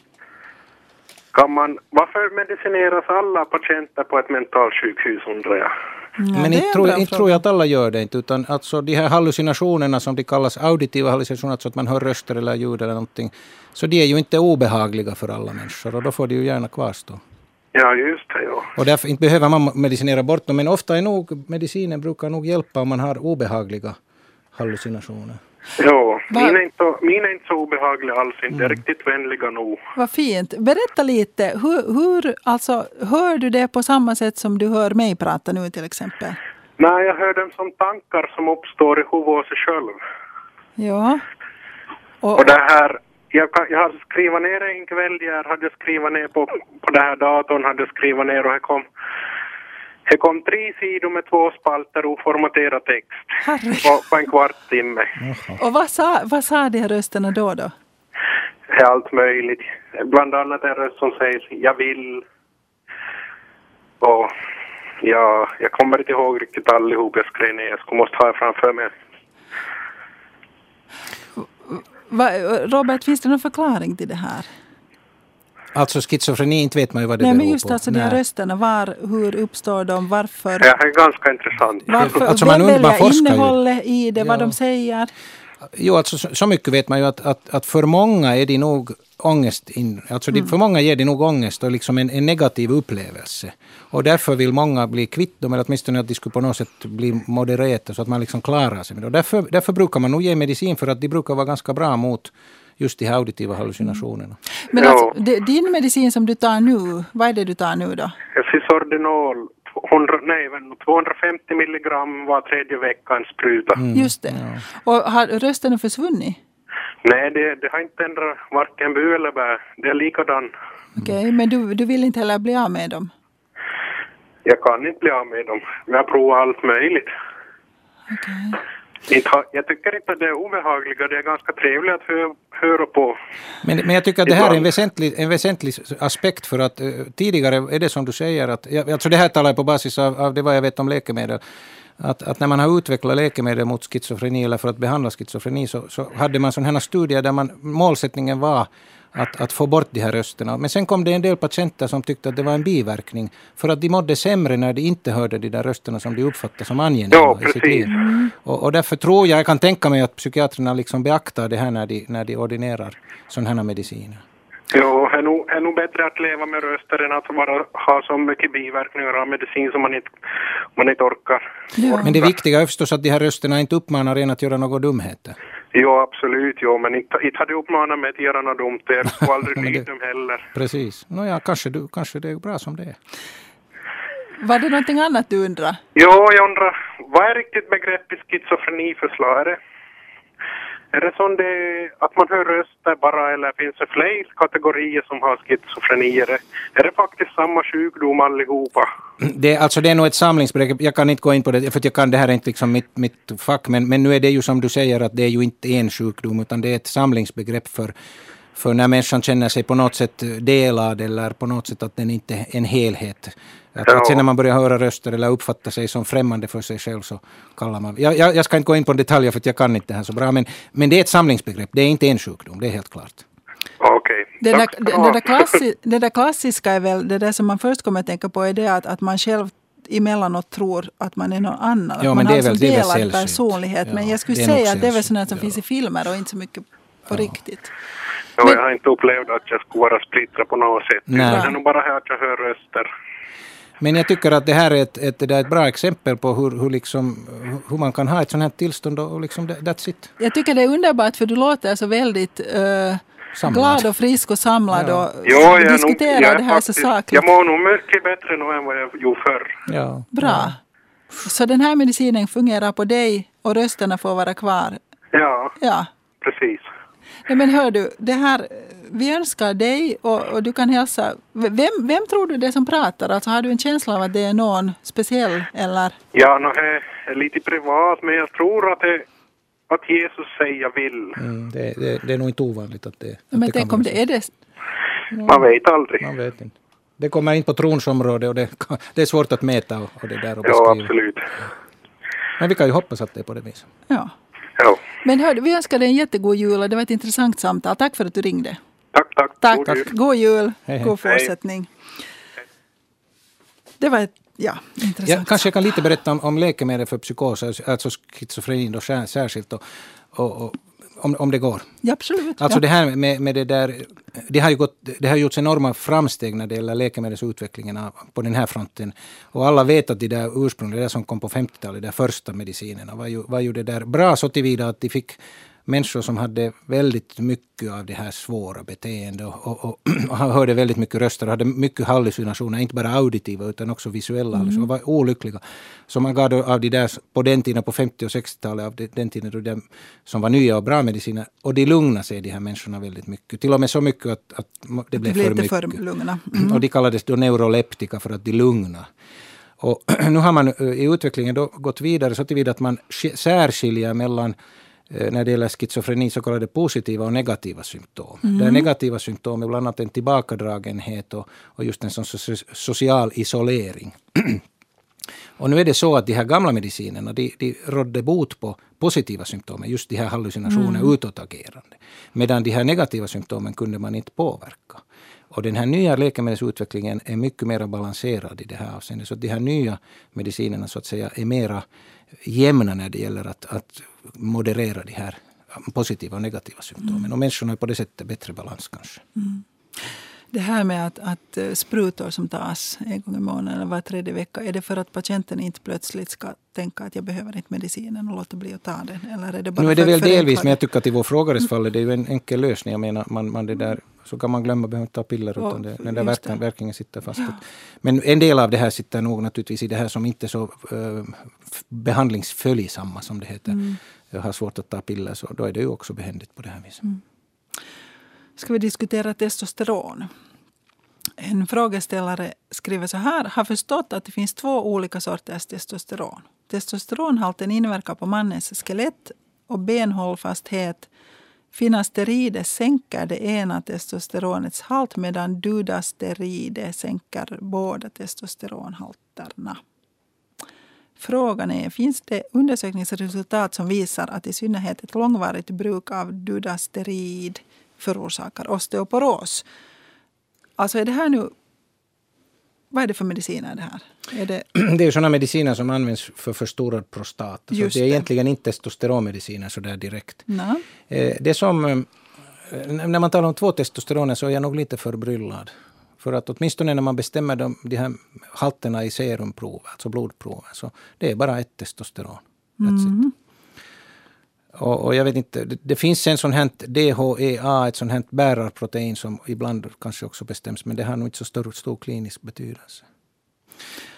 Speaker 4: Kan man, varför medicineras alla patienter på ett mentalsjukhus undrar jag?
Speaker 2: Ja, Men inte tror, inte tror jag att alla gör det inte, utan alltså de här hallucinationerna som de kallas auditiva hallucinationer, alltså att man hör röster eller ljud eller någonting, så de är ju inte obehagliga för alla människor och då får de ju gärna kvarstå.
Speaker 4: Ja, just det. Ja.
Speaker 2: Och därför inte behöver man medicinera bort dem. Men ofta är nog medicinen brukar nog hjälpa om man har obehagliga hallucinationer.
Speaker 4: Ja, mina är, inte så, mina är inte så obehagliga alls. Inte mm. riktigt vänliga nog.
Speaker 1: Vad fint. Berätta lite. Hur, hur, alltså, hör du det på samma sätt som du hör mig prata nu till exempel?
Speaker 4: Nej, jag hör dem som tankar som uppstår i huvudet hos sig själv.
Speaker 1: Ja.
Speaker 4: Och, och det här jag, kan, jag hade skrivit ner en kväll, jag hade skrivit ner på, på den här datorn, hade skrivit ner och det kom, det kom tre sidor med två spalter oformaterad text
Speaker 1: Herregud.
Speaker 4: på, på en kvart timme.
Speaker 1: Och vad sa, vad sa de här rösterna då? då?
Speaker 4: Det är allt möjligt. Bland annat en röst som säger jag vill. Och ja, jag kommer inte ihåg riktigt allihop jag skrev ner. Jag måste ha det framför mig.
Speaker 1: Va, Robert, finns det någon förklaring till det här?
Speaker 2: Alltså schizofreni, inte vet man ju vad det
Speaker 1: Nej,
Speaker 2: beror
Speaker 1: men just
Speaker 2: på.
Speaker 1: alltså de här
Speaker 2: Nej.
Speaker 1: rösterna, var, hur uppstår de, varför?
Speaker 4: Det är ganska intressant.
Speaker 1: Varför,
Speaker 2: Alltså, man
Speaker 1: vem
Speaker 2: und- man
Speaker 1: väljer
Speaker 2: forskar ju.
Speaker 1: innehållet i det, vad
Speaker 2: Ja.
Speaker 1: de säger?
Speaker 2: Jo, alltså så, så mycket vet man ju att, att, att för många är det nog ångest, in, alltså
Speaker 1: Mm.
Speaker 2: för många ger det nog ångest och liksom en, en negativ upplevelse. Och därför vill många bli kvitt dem, eller åtminstone att de skulle på något sätt bli modererade så att man liksom klarar sig med det. Och därför, därför brukar man nog ge medicin för att de brukar vara ganska bra mot just de här auditiva hallucinationerna.
Speaker 1: Men alltså, din medicin som du tar nu, vad är det du tar nu då?
Speaker 4: Cisordinol 200, nej, men 250 milligram var tredje vecka en spruta.
Speaker 2: Mm.
Speaker 1: Just det. Och har rösten försvunnit?
Speaker 4: Nej, det, det har inte ändrat varken bu eller bä. Det är likadan.
Speaker 1: Okej, men du, du vill inte heller bli av med dem?
Speaker 4: Jag kan inte bli av med dem. Jag har provat allt möjligt.
Speaker 1: Okej.
Speaker 4: Jag tycker inte det är obehagliga. Det är ganska trevligt att hö, höra på.
Speaker 2: Men, men jag tycker att det här är en väsentlig, en väsentlig aspekt för att eh, tidigare är det som du säger att, alltså det här talar jag på basis av, av det vad jag vet om läkemedel, att, att när man har utvecklat läkemedel mot schizofreni eller för att behandla schizofreni så, så hade man sådana här studier där man, målsättningen var att, att få bort de här rösterna. Men sen kom det en del patienter som tyckte att det var en biverkning för att de mådde sämre när de inte hörde de där rösterna som de uppfattade som angenäma
Speaker 4: Ja,
Speaker 2: i sitt liv. Och, och därför tror jag, jag kan tänka mig att psykiatrerna liksom beaktar det här när de, när de ordinerar sådana här mediciner.
Speaker 4: Ja, det är nog, är nog bättre att leva med röster än att bara ha så mycket biverkningar av medicin som man inte, man inte orkar.
Speaker 1: Ja.
Speaker 2: Men det viktiga är förstås att de här rösterna inte uppmanar en att göra några dumheter.
Speaker 4: Ja, absolut. Ja, men inte, inte hade jag uppmanat mig att göra något dumt. Jag skulle aldrig <laughs> lyda dem heller.
Speaker 2: Precis. Nåja, kanske, du, kanske det är bra som det är.
Speaker 1: Var det någonting annat du undrar?
Speaker 4: Ja, jag undrar, vad är riktigt begreppet schizofreniförslag? Är det, är det som det att man hör röster bara eller finns det fler kategorier som har schizofreni? Är det, är det faktiskt samma sjukdom allihopa?
Speaker 2: Mm, det, alltså det är nog ett samlingsbegrepp. Jag kan inte gå in på det, för att jag kan, det här är inte liksom mitt, mitt fack. Men, men nu är det ju som du säger att det är ju inte en sjukdom, utan det är ett samlingsbegrepp för, för när människan känner sig på något sätt delad eller på något sätt att den inte är en helhet. Att,
Speaker 4: Ja.
Speaker 2: att sen när man börjar höra röster eller uppfatta sig som främmande för sig själv så kallar man... Jag, jag, jag ska inte gå in på detaljer för att jag kan inte det här så bra, men, men det är ett samlingsbegrepp. Det är inte en sjukdom, det är helt klart.
Speaker 4: Okej.
Speaker 1: Det där, det, där klassi, det där klassiska är väl, det där som man först kommer att tänka på är det att, att man själv emellanåt tror att man är någon annan.
Speaker 2: Ja, men
Speaker 1: man
Speaker 2: det är
Speaker 1: har
Speaker 2: väl-
Speaker 1: som
Speaker 2: det är väl
Speaker 1: delad personlighet. Men
Speaker 2: Ja,
Speaker 1: jag skulle säga att det är väl sånt som
Speaker 2: ja.
Speaker 1: finns i filmer och inte så mycket på riktigt.
Speaker 4: Ja,
Speaker 1: Men-
Speaker 4: jag har inte upplevt att jag skulle vara splittrad på något sätt.
Speaker 2: Nej.
Speaker 4: Det är nog bara här att jag hör röster.
Speaker 2: Men jag tycker att det här är ett, ett, det är ett bra exempel på hur, hur, liksom, hur man kan ha ett sånt här tillstånd och, liksom that- that's it.
Speaker 1: Jag tycker det är underbart för du låter så väldigt
Speaker 2: Samlad.
Speaker 1: glad och frisk och samlad
Speaker 2: Ja.
Speaker 1: och
Speaker 4: Ja, jag, är nog,
Speaker 1: diskuterar
Speaker 4: jag, är
Speaker 1: det här så
Speaker 4: faktiskt,
Speaker 1: sakligt.
Speaker 4: jag mår nog mycket bättre nu än vad jag gjorde förr.
Speaker 2: Ja.
Speaker 1: Bra. Så den här medicinen fungerar på dig och rösterna får vara kvar.
Speaker 4: Ja,
Speaker 1: Ja.
Speaker 4: precis.
Speaker 1: Nej, men hör du, det här, vi önskar dig och, och du kan hälsa. Vem, vem tror du det är som pratar? Alltså, har du en känsla av att det är någon speciell? Eller?
Speaker 4: Ja, no, det är lite privat, men jag tror att, det, att Jesus säger jag vill.
Speaker 2: Mm, det, det, det är nog inte ovanligt att det, att
Speaker 1: Men
Speaker 2: det kan
Speaker 1: tänk om det är det.
Speaker 4: Man vet aldrig.
Speaker 2: Man vet inte. Det kommer in på trons område och det, <laughs> det är svårt att mäta och, och det där och
Speaker 4: Ja,
Speaker 2: beskriva.
Speaker 4: absolut.
Speaker 2: Men vi kan ju hoppas att det är på det viset.
Speaker 1: Ja.
Speaker 4: Ja.
Speaker 1: Men hör, du, vi önskar dig en jättegod jul och det var ett intressant samtal. Tack för att du ringde.
Speaker 4: Tack, tack.
Speaker 1: Tack.
Speaker 4: God jul.
Speaker 1: God jul.
Speaker 2: Hej, hej.
Speaker 1: God fortsättning. Det var ett, ja, intressant.
Speaker 2: Jag, kanske jag kan lite berätta om, om läkemedel för psykos, alltså schizofreni då sär- särskilt. Och, och, och, om, om det går.
Speaker 1: Ja, absolut.
Speaker 2: Alltså
Speaker 1: ja.
Speaker 2: det här med, med det där, det har ju gått, det har gjorts enorma framsteg när det gäller läkemedelsutvecklingen på den här fronten. Och alla vet att de där ursprungliga, det där som kom på 50-talet, de där första medicinerna, var ju, var ju det där bra så tillvida att de fick människor som hade väldigt mycket av det här svåra beteendet och, och, och, <clears throat> och hörde väldigt mycket röster och hade mycket hallucinationer, inte bara auditiva utan också visuella mm. och var olyckliga. Så man gav av de där, på den tiden, på 50 och 60-talet, av den tiden då de, som var nya och bra mediciner, och de lugnade sig de här människorna väldigt mycket. Till och med så mycket att, att det blev det för mycket. För lugna. Mm. <clears throat> Och de kallades då neuroleptika för att de lugnade. Och <clears throat> nu har man eh, i utvecklingen då gått vidare så tillvida att man särskiljer mellan när det gäller schizofreni så kallade positiva och negativa symptom. Mm. Där negativa symptom är bland annat en tillbakadragenhet och, och just en sån social isolering. <clears throat> Och nu är det så att de här gamla medicinerna de, de rådde bot på positiva symptom, just de här hallucinationerna, mm. utåtagerande. Medan de här negativa symptomen kunde man inte påverka. Och den här nya läkemedelsutvecklingen är mycket mer balanserad i det här avseendet. Så de här nya medicinerna så att säga är mera jämna när det gäller att, att moderera de här positiva och negativa symptomen. Mm. Och människorna är på det sättet bättre balans kanske. Mm.
Speaker 1: Det här med att, att eh, sprutor som tas en gång i månaden eller var tredje vecka, är det för att patienten inte plötsligt ska tänka att jag behöver inte medicinen och låta bli att ta den? Eller är det bara
Speaker 2: nu är det väl delvis, men jag tycker att i vår frågares fall är det ju en enkel lösning. Jag menar, man, man det där, så kan man glömma, behöver inte ta piller, utan det, den där verkan, verkningen sitter fast. Ja. Men en del av det här sitter nog naturligtvis i det här som inte är så uh, behandlingsföljsamma, som det heter. Mm. Jag har svårt att ta piller, så då är det ju också behändigt på det här viset. Mm
Speaker 1: ska vi diskutera testosteron. En frågeställare skriver så här. Har förstått att det finns två olika sorters testosteron. Testosteronhalten inverkar på mannens skelett och benhållfasthet. Finasteride sänker det ena testosteronets halt medan dudasteride sänker båda testosteronhalterna. Frågan är, finns det undersökningsresultat som visar att i synnerhet ett långvarigt bruk av dudasterid förorsakar osteoporos. Alltså är det här nu... Vad är det för mediciner det här?
Speaker 2: Är det... <clears throat> det är sådana mediciner som används för förstorad prostat. Alltså det är det. egentligen inte testosteronmediciner så där direkt. No. Eh, det som... Eh, när man talar om två testosteroner så är jag nog lite förbryllad. För att åtminstone när man bestämmer de, de här halterna i serumprover, alltså blodprover, så det är bara ett testosteron. Mm. Och, och, jag vet inte, det, det, finns en sån här DHEA, ett sånt här bärarprotein som ibland kanske också bestäms, men det har nog inte så stor, stor klinisk betydelse.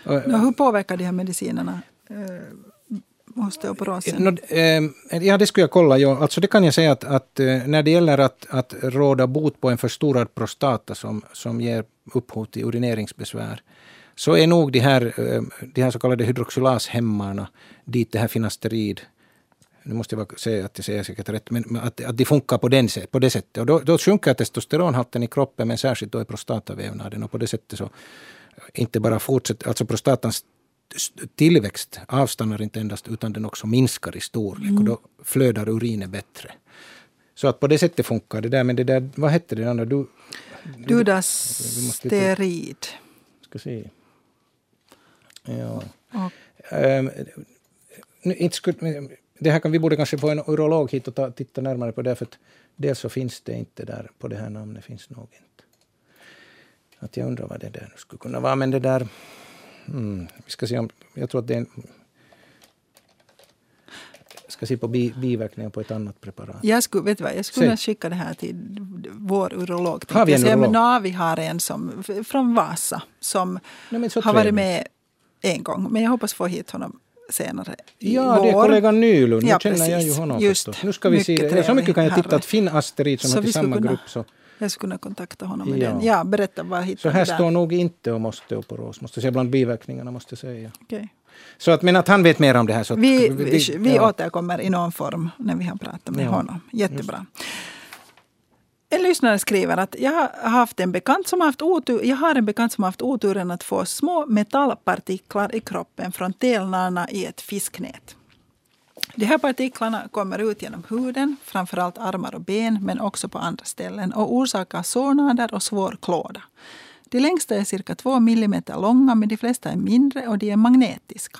Speaker 1: Och, hur påverkar de här medicinerna eh, osteoporosen?
Speaker 2: Eh, ja, det skulle jag kolla. Ja. Alltså det kan jag säga att, att eh, när det gäller att, att råda bot på en förstorad prostata som, som ger upphov till urineringsbesvär, så är nog de här, eh, de här så kallade hydroxylashämmarna, dit det här finasterid nu måste jag säga att jag säger säkert rätt, men att, att de funkar på, den, på det sättet. Och då, då sjunker testosteronhalten i kroppen, men särskilt då i prostatavävnaden. Och på det sättet så inte bara fortsätter, alltså prostatans tillväxt avstannar inte endast, utan den också minskar i storlek. Mm. Och då flödar urinen bättre. Så att på det sättet funkar det där. Men det där, vad hette det andra? Du,
Speaker 1: Dudasterid.
Speaker 2: Ska se. Ja. Och. Um, inte skulle, det här kan, vi borde kanske få en urolog hit och ta, titta närmare på det. För att dels så finns det inte där på det här namnet. finns nog inte. Att jag undrar vad det där skulle kunna vara. Men det där... Mm, vi ska se om... Jag tror att det är en... Ska se på bi, biverkningar på ett annat preparat.
Speaker 1: Jag skulle, vet vad, jag skulle skicka det här till vår urolog. Har vi en urolog? Ja, vi har en som, från Vasa som Nej, har varit med en gång. Men jag hoppas få hit honom senare
Speaker 2: i Ja, det är kollegan Nylund. Nu ja, känner precis. jag ju honom Just. förstås. Nu ska vi se det. Så mycket kan jag titta att Finn Asterid som så till samma kunna, grupp. Så.
Speaker 1: Jag skulle kunna kontakta honom med ja. den. Ja, berätta vad hittar
Speaker 2: Så här står nog inte om osteoporos, måste säga bland biverkningarna måste jag säga.
Speaker 1: Okay.
Speaker 2: Så att, men att han vet mer om det här. Så
Speaker 1: vi vi, vi, vi ja. återkommer i någon form när vi har pratat med ja. honom. Jättebra. En lyssnare skriver att jag har, haft en bekant som haft otur, jag har en bekant som haft oturen att få små metallpartiklar i kroppen från telnarna i ett fisknät. De här partiklarna kommer ut genom huden, framförallt armar och ben, men också på andra ställen och orsakar sårnader och svår klåda. De längsta är cirka 2 mm långa, men de flesta är mindre och de är magnetiska.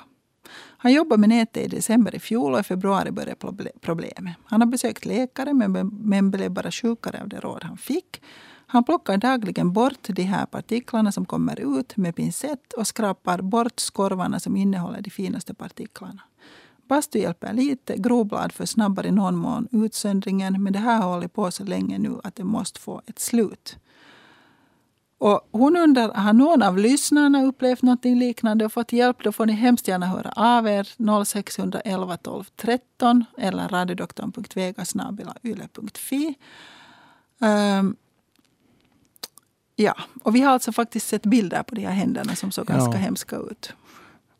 Speaker 1: Han jobbade med nätet i december i fjol och i februari började problemet. Han har besökt läkare men blev bara sjukare av det råd han fick. Han plockar dagligen bort de här partiklarna som kommer ut med pincett och skrapar bort skorvarna som innehåller de finaste partiklarna. Bastu hjälper lite, groblad för snabbare i någon mån utsöndringen. Men det här har hållit på så länge nu att det måste få ett slut. Och hon undrar, har någon av lyssnarna upplevt något liknande och fått hjälp? Då får ni hemskt gärna höra av er 0611 12 13 eller radiodoktorn.vegasnabelayle.fi. Um, ja, och vi har alltså faktiskt sett bilder på de här händerna som såg ganska ja. hemska ut.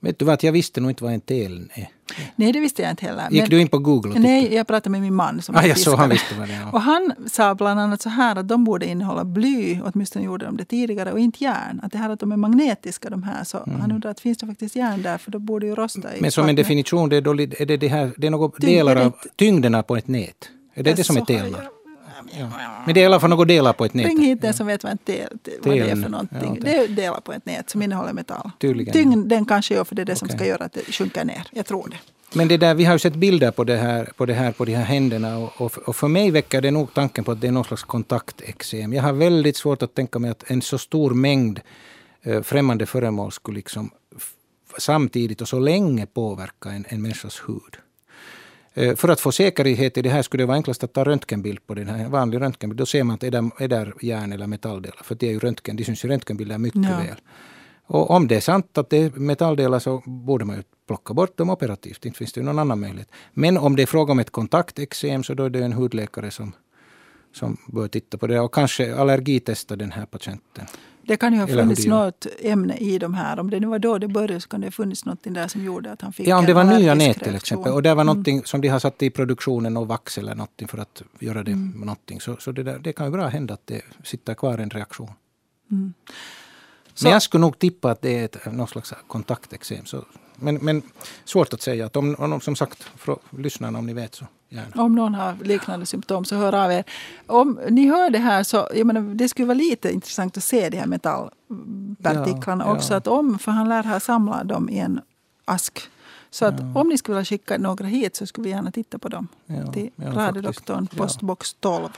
Speaker 2: Vet du vad, jag visste nog inte vad en tel är.
Speaker 1: Nej, det visste jag inte heller.
Speaker 2: Gick men, du in på Google? Och
Speaker 1: nej, jag pratade med min man som
Speaker 2: ah, jag så, han visste vad det var.
Speaker 1: Och han sa bland annat så här att de borde innehålla bly, åtminstone gjorde de det tidigare, och inte järn. Att det här att de är magnetiska de här. Så mm. han undrar att finns det faktiskt järn där, för då borde ju rosta i
Speaker 2: Men som en definition, det är, då, är det, det, här, det är något delar av tyngderna på ett nät? Är det det som är telnar? Ja. Men det är i alla fall något delar på ett nät.
Speaker 1: Ring hit den som vet vad, en tel, vad det är för någonting. Det är delar på ett nät som innehåller metall.
Speaker 2: Tydligen.
Speaker 1: Tyngden kanske gör för det är det okay. som ska göra att det sjunker ner. Jag tror det.
Speaker 2: Men det där, vi har ju sett bilder på det här, på, det här, på de här händerna och, och, och för mig väcker det nog tanken på att det är någon slags kontaktexem. Jag har väldigt svårt att tänka mig att en så stor mängd eh, främmande föremål skulle liksom samtidigt och så länge påverka en, en människas hud. Eh, för att få säkerhet i det här skulle det vara enklast att ta röntgenbild på den här vanlig röntgenbild. Då ser man att är där, är där järn eller metalldelar. För det är ju röntgen, det syns i röntgenbilder mycket ja. väl. Och om det är sant att det är metalldelar så borde man ju plocka bort dem operativt. Inte finns det någon annan möjlighet. Men om det är fråga om ett kontaktexem så då är det en hudläkare som, som bör titta på det och kanske allergitesta den här patienten.
Speaker 1: Det kan ju ha funnits något ämne i de här. Om det nu var då det började så kan det ha funnits något där som gjorde att han fick
Speaker 2: Ja, om det var nya nät till exempel. Och det var mm. något som de har satt i produktionen och vax eller något för att göra det mm. någonting. Så, så det, där, det kan ju bra hända att det sitter kvar en reaktion. Mm. Men jag skulle nog tippa att det är ett, någon slags kontaktexem. Så, men, men svårt att säga. Att om, om, som sagt, lyssnarna om ni vet så Gärna.
Speaker 1: Om någon har liknande symptom så hör av er. Om ni hör det här så jag menar, det skulle vara lite intressant att se de här metallpartiklarna ja, också. Ja. Att om, för han lär ha samlat dem i en ask. Så att ja. om ni skulle vilja skicka några hit så skulle vi gärna titta på dem. Ja, till Radiodoktorn, postbox 12.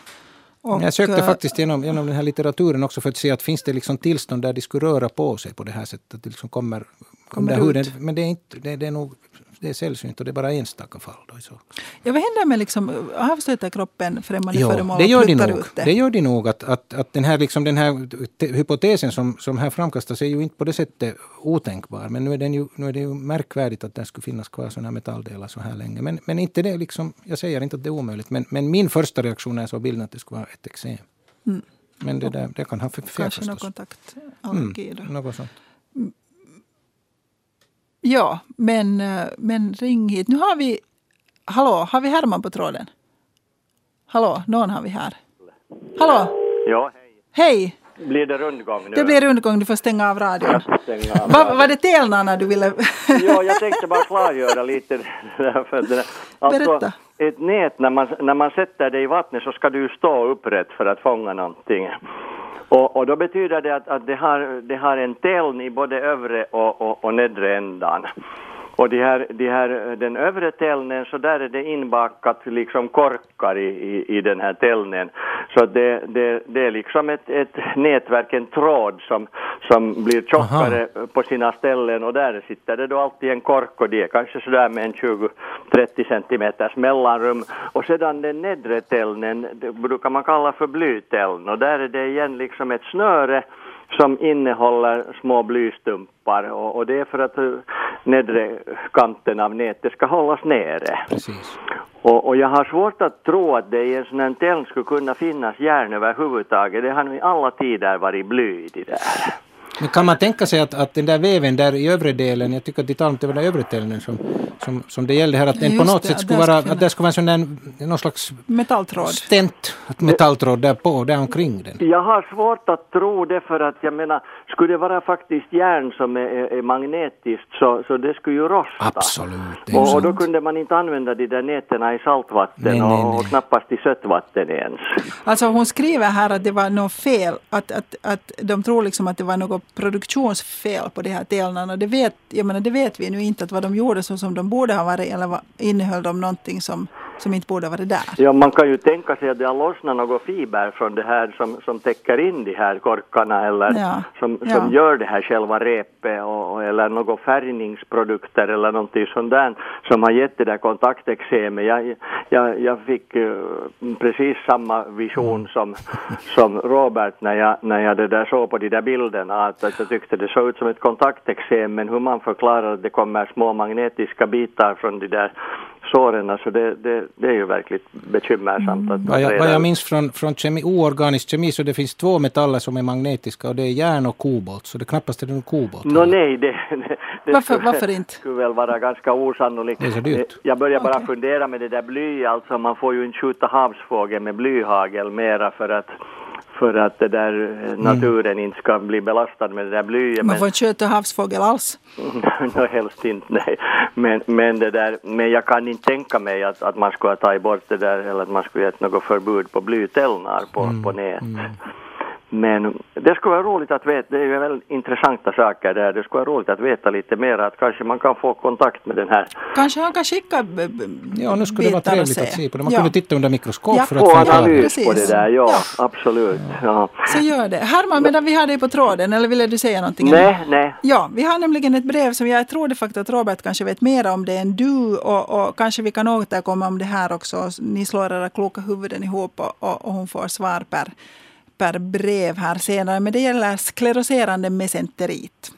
Speaker 2: Och, jag sökte eh, faktiskt genom, genom den här litteraturen också för att se att finns det liksom tillstånd där de skulle röra på sig på det här sättet. Att det liksom kommer, kommer huden. Men det är, inte, det, det är nog det är sällsynt och det är bara enstaka fall. Då, så.
Speaker 1: Ja, vad händer med liksom, avstöter kroppen främmande
Speaker 2: jo,
Speaker 1: föremål
Speaker 2: det gör de nog. Det? det gör de nog. Att, att, att den, här, liksom, den här hypotesen som, som här framkastas är ju inte på det sättet otänkbar. Men nu är, den ju, nu är det ju märkvärdigt att det skulle finnas kvar sådana här metalldelar så här länge. Men, men inte det liksom, jag säger inte att det är omöjligt. Men, men min första reaktion när jag såg bilden att det skulle vara ett eksem. Mm. Men det, där, det kan ha fel
Speaker 1: Kanske någon kontaktallergi
Speaker 2: mm, något sånt.
Speaker 1: Ja, men, eh, men ring hit. Nu har vi... Hallå, har vi Herman på tråden? Hallå, någon har vi här. Hallå?
Speaker 5: Ja, hej.
Speaker 1: Hej!
Speaker 5: Blir det rundgång nu?
Speaker 1: Det blir rundgång, du får stänga av radion.
Speaker 5: Stänga av
Speaker 1: Va, var det telnarna du ville... <laughs>
Speaker 5: ja, jag tänkte bara klargöra lite. För.
Speaker 1: Alltså, Berätta.
Speaker 5: Ett nät, när man, när man sätter det i vattnet så ska du stå upprätt för att fånga någonting. Och, och då betyder det att, att det, har, det har en teln i både övre och, och, och nedre ändan. Och de här, de här, den övre tällnen, så där är det inbakat liksom korkar i, i, i den här tällnen. Så det, det, det är liksom ett, ett nätverk, en tråd som, som blir tjockare Aha. på sina ställen och där sitter det då alltid en kork och det är kanske sådär med en 20-30 centimeters mellanrum. Och sedan den nedre tällnen, det brukar man kalla för blytäln och där är det igen liksom ett snöre som innehåller små blystumpar och, och, det är för att nedre kanten av nätet ska hållas nere.
Speaker 2: Precis.
Speaker 5: Och, och, jag har svårt att tro att det i en sån här tält skulle kunna finnas järn överhuvudtaget. Det har nu i alla tider varit bly i det där.
Speaker 2: Men kan man tänka sig att, att den där väven där i övre delen, jag tycker att de talar om det var den övre delen som, som, som det gällde här, att den på något det, sätt skulle vara, att det skulle vara en sån där, någon slags
Speaker 1: metalltråd.
Speaker 2: stent, metalltråd där på, där omkring den.
Speaker 5: Jag har svårt att tro det för att jag menar, skulle det vara faktiskt järn som är, är magnetiskt så, så det skulle ju rosta.
Speaker 2: Absolut.
Speaker 5: Och, och, då kunde man inte använda de där nätena i saltvatten nej, nej, nej. och knappast i sötvatten ens.
Speaker 1: Alltså hon skriver här att det var något fel, att, att, att de tror liksom att det var något produktionsfel på de här telnarna. Det vet, jag menar, det vet vi nu inte att vad de gjorde så som de borde ha varit eller vad, innehöll de någonting som, som inte borde varit där.
Speaker 5: Ja, man kan ju tänka sig att det har lossnat något fiber från det här som, som täcker in de här korkarna eller ja. Som, som ja. gör det här själva repet och, eller några färgningsprodukter eller någonting sånt där som har gett det där kontaktexemet. Jag, jag, jag fick uh, precis samma vision som, som Robert när jag, när jag det där såg på de där bilderna att, att jag tyckte det såg ut som ett kontaktexem men hur man förklarar att det kommer små magnetiska bitar från de där såren. Alltså det, det, det är ju verkligen bekymmersamt. Att
Speaker 2: vad, jag, vad jag minns från, från kemi, oorganisk kemi så det finns två metaller som är magnetiska och det är järn och kobolt. Så det knappast är någon kobolt.
Speaker 5: No, nej, det, <laughs>
Speaker 1: det varför, skulle, varför inte?
Speaker 5: skulle väl vara ganska osannolikt.
Speaker 2: Det är så dyrt.
Speaker 5: Jag börjar bara okay. fundera med det där bly, alltså man får ju inte skjuta havsfågel med blyhagel mera för att för att det där eh, mm. naturen mm. inte ska bli belastad med det där blyet.
Speaker 1: Man får inte köta havsfågel alls? <laughs>
Speaker 5: no, helst inte, nej. Men, men, det där, men jag kan inte tänka mig att, att man skulle ha tagit bort det där eller att man skulle ha gett något förbud på blytällnar på, mm. på nät. Mm. Men det skulle vara roligt att veta, det är ju väldigt intressanta saker där, det skulle vara roligt att veta lite mer, att kanske man kan få kontakt med den här.
Speaker 1: Kanske han kan skicka
Speaker 2: Ja, nu skulle det vara trevligt att se på det. Man ja. kunde titta under mikroskop
Speaker 5: ja.
Speaker 2: för
Speaker 5: att få analys på det där, ja, ja. absolut. Ja.
Speaker 1: Så gör det. Herman, medan vi har dig på tråden, eller ville du säga någonting?
Speaker 5: Nej, nej.
Speaker 1: Ja, vi har nämligen ett brev som jag tror det faktiskt att Robert kanske vet mer om det än du och, och kanske vi kan återkomma om det här också. Ni slår era kloka huvuden ihop och, och, och hon får svar per per brev här senare, men det gäller skleroserande mesenterit.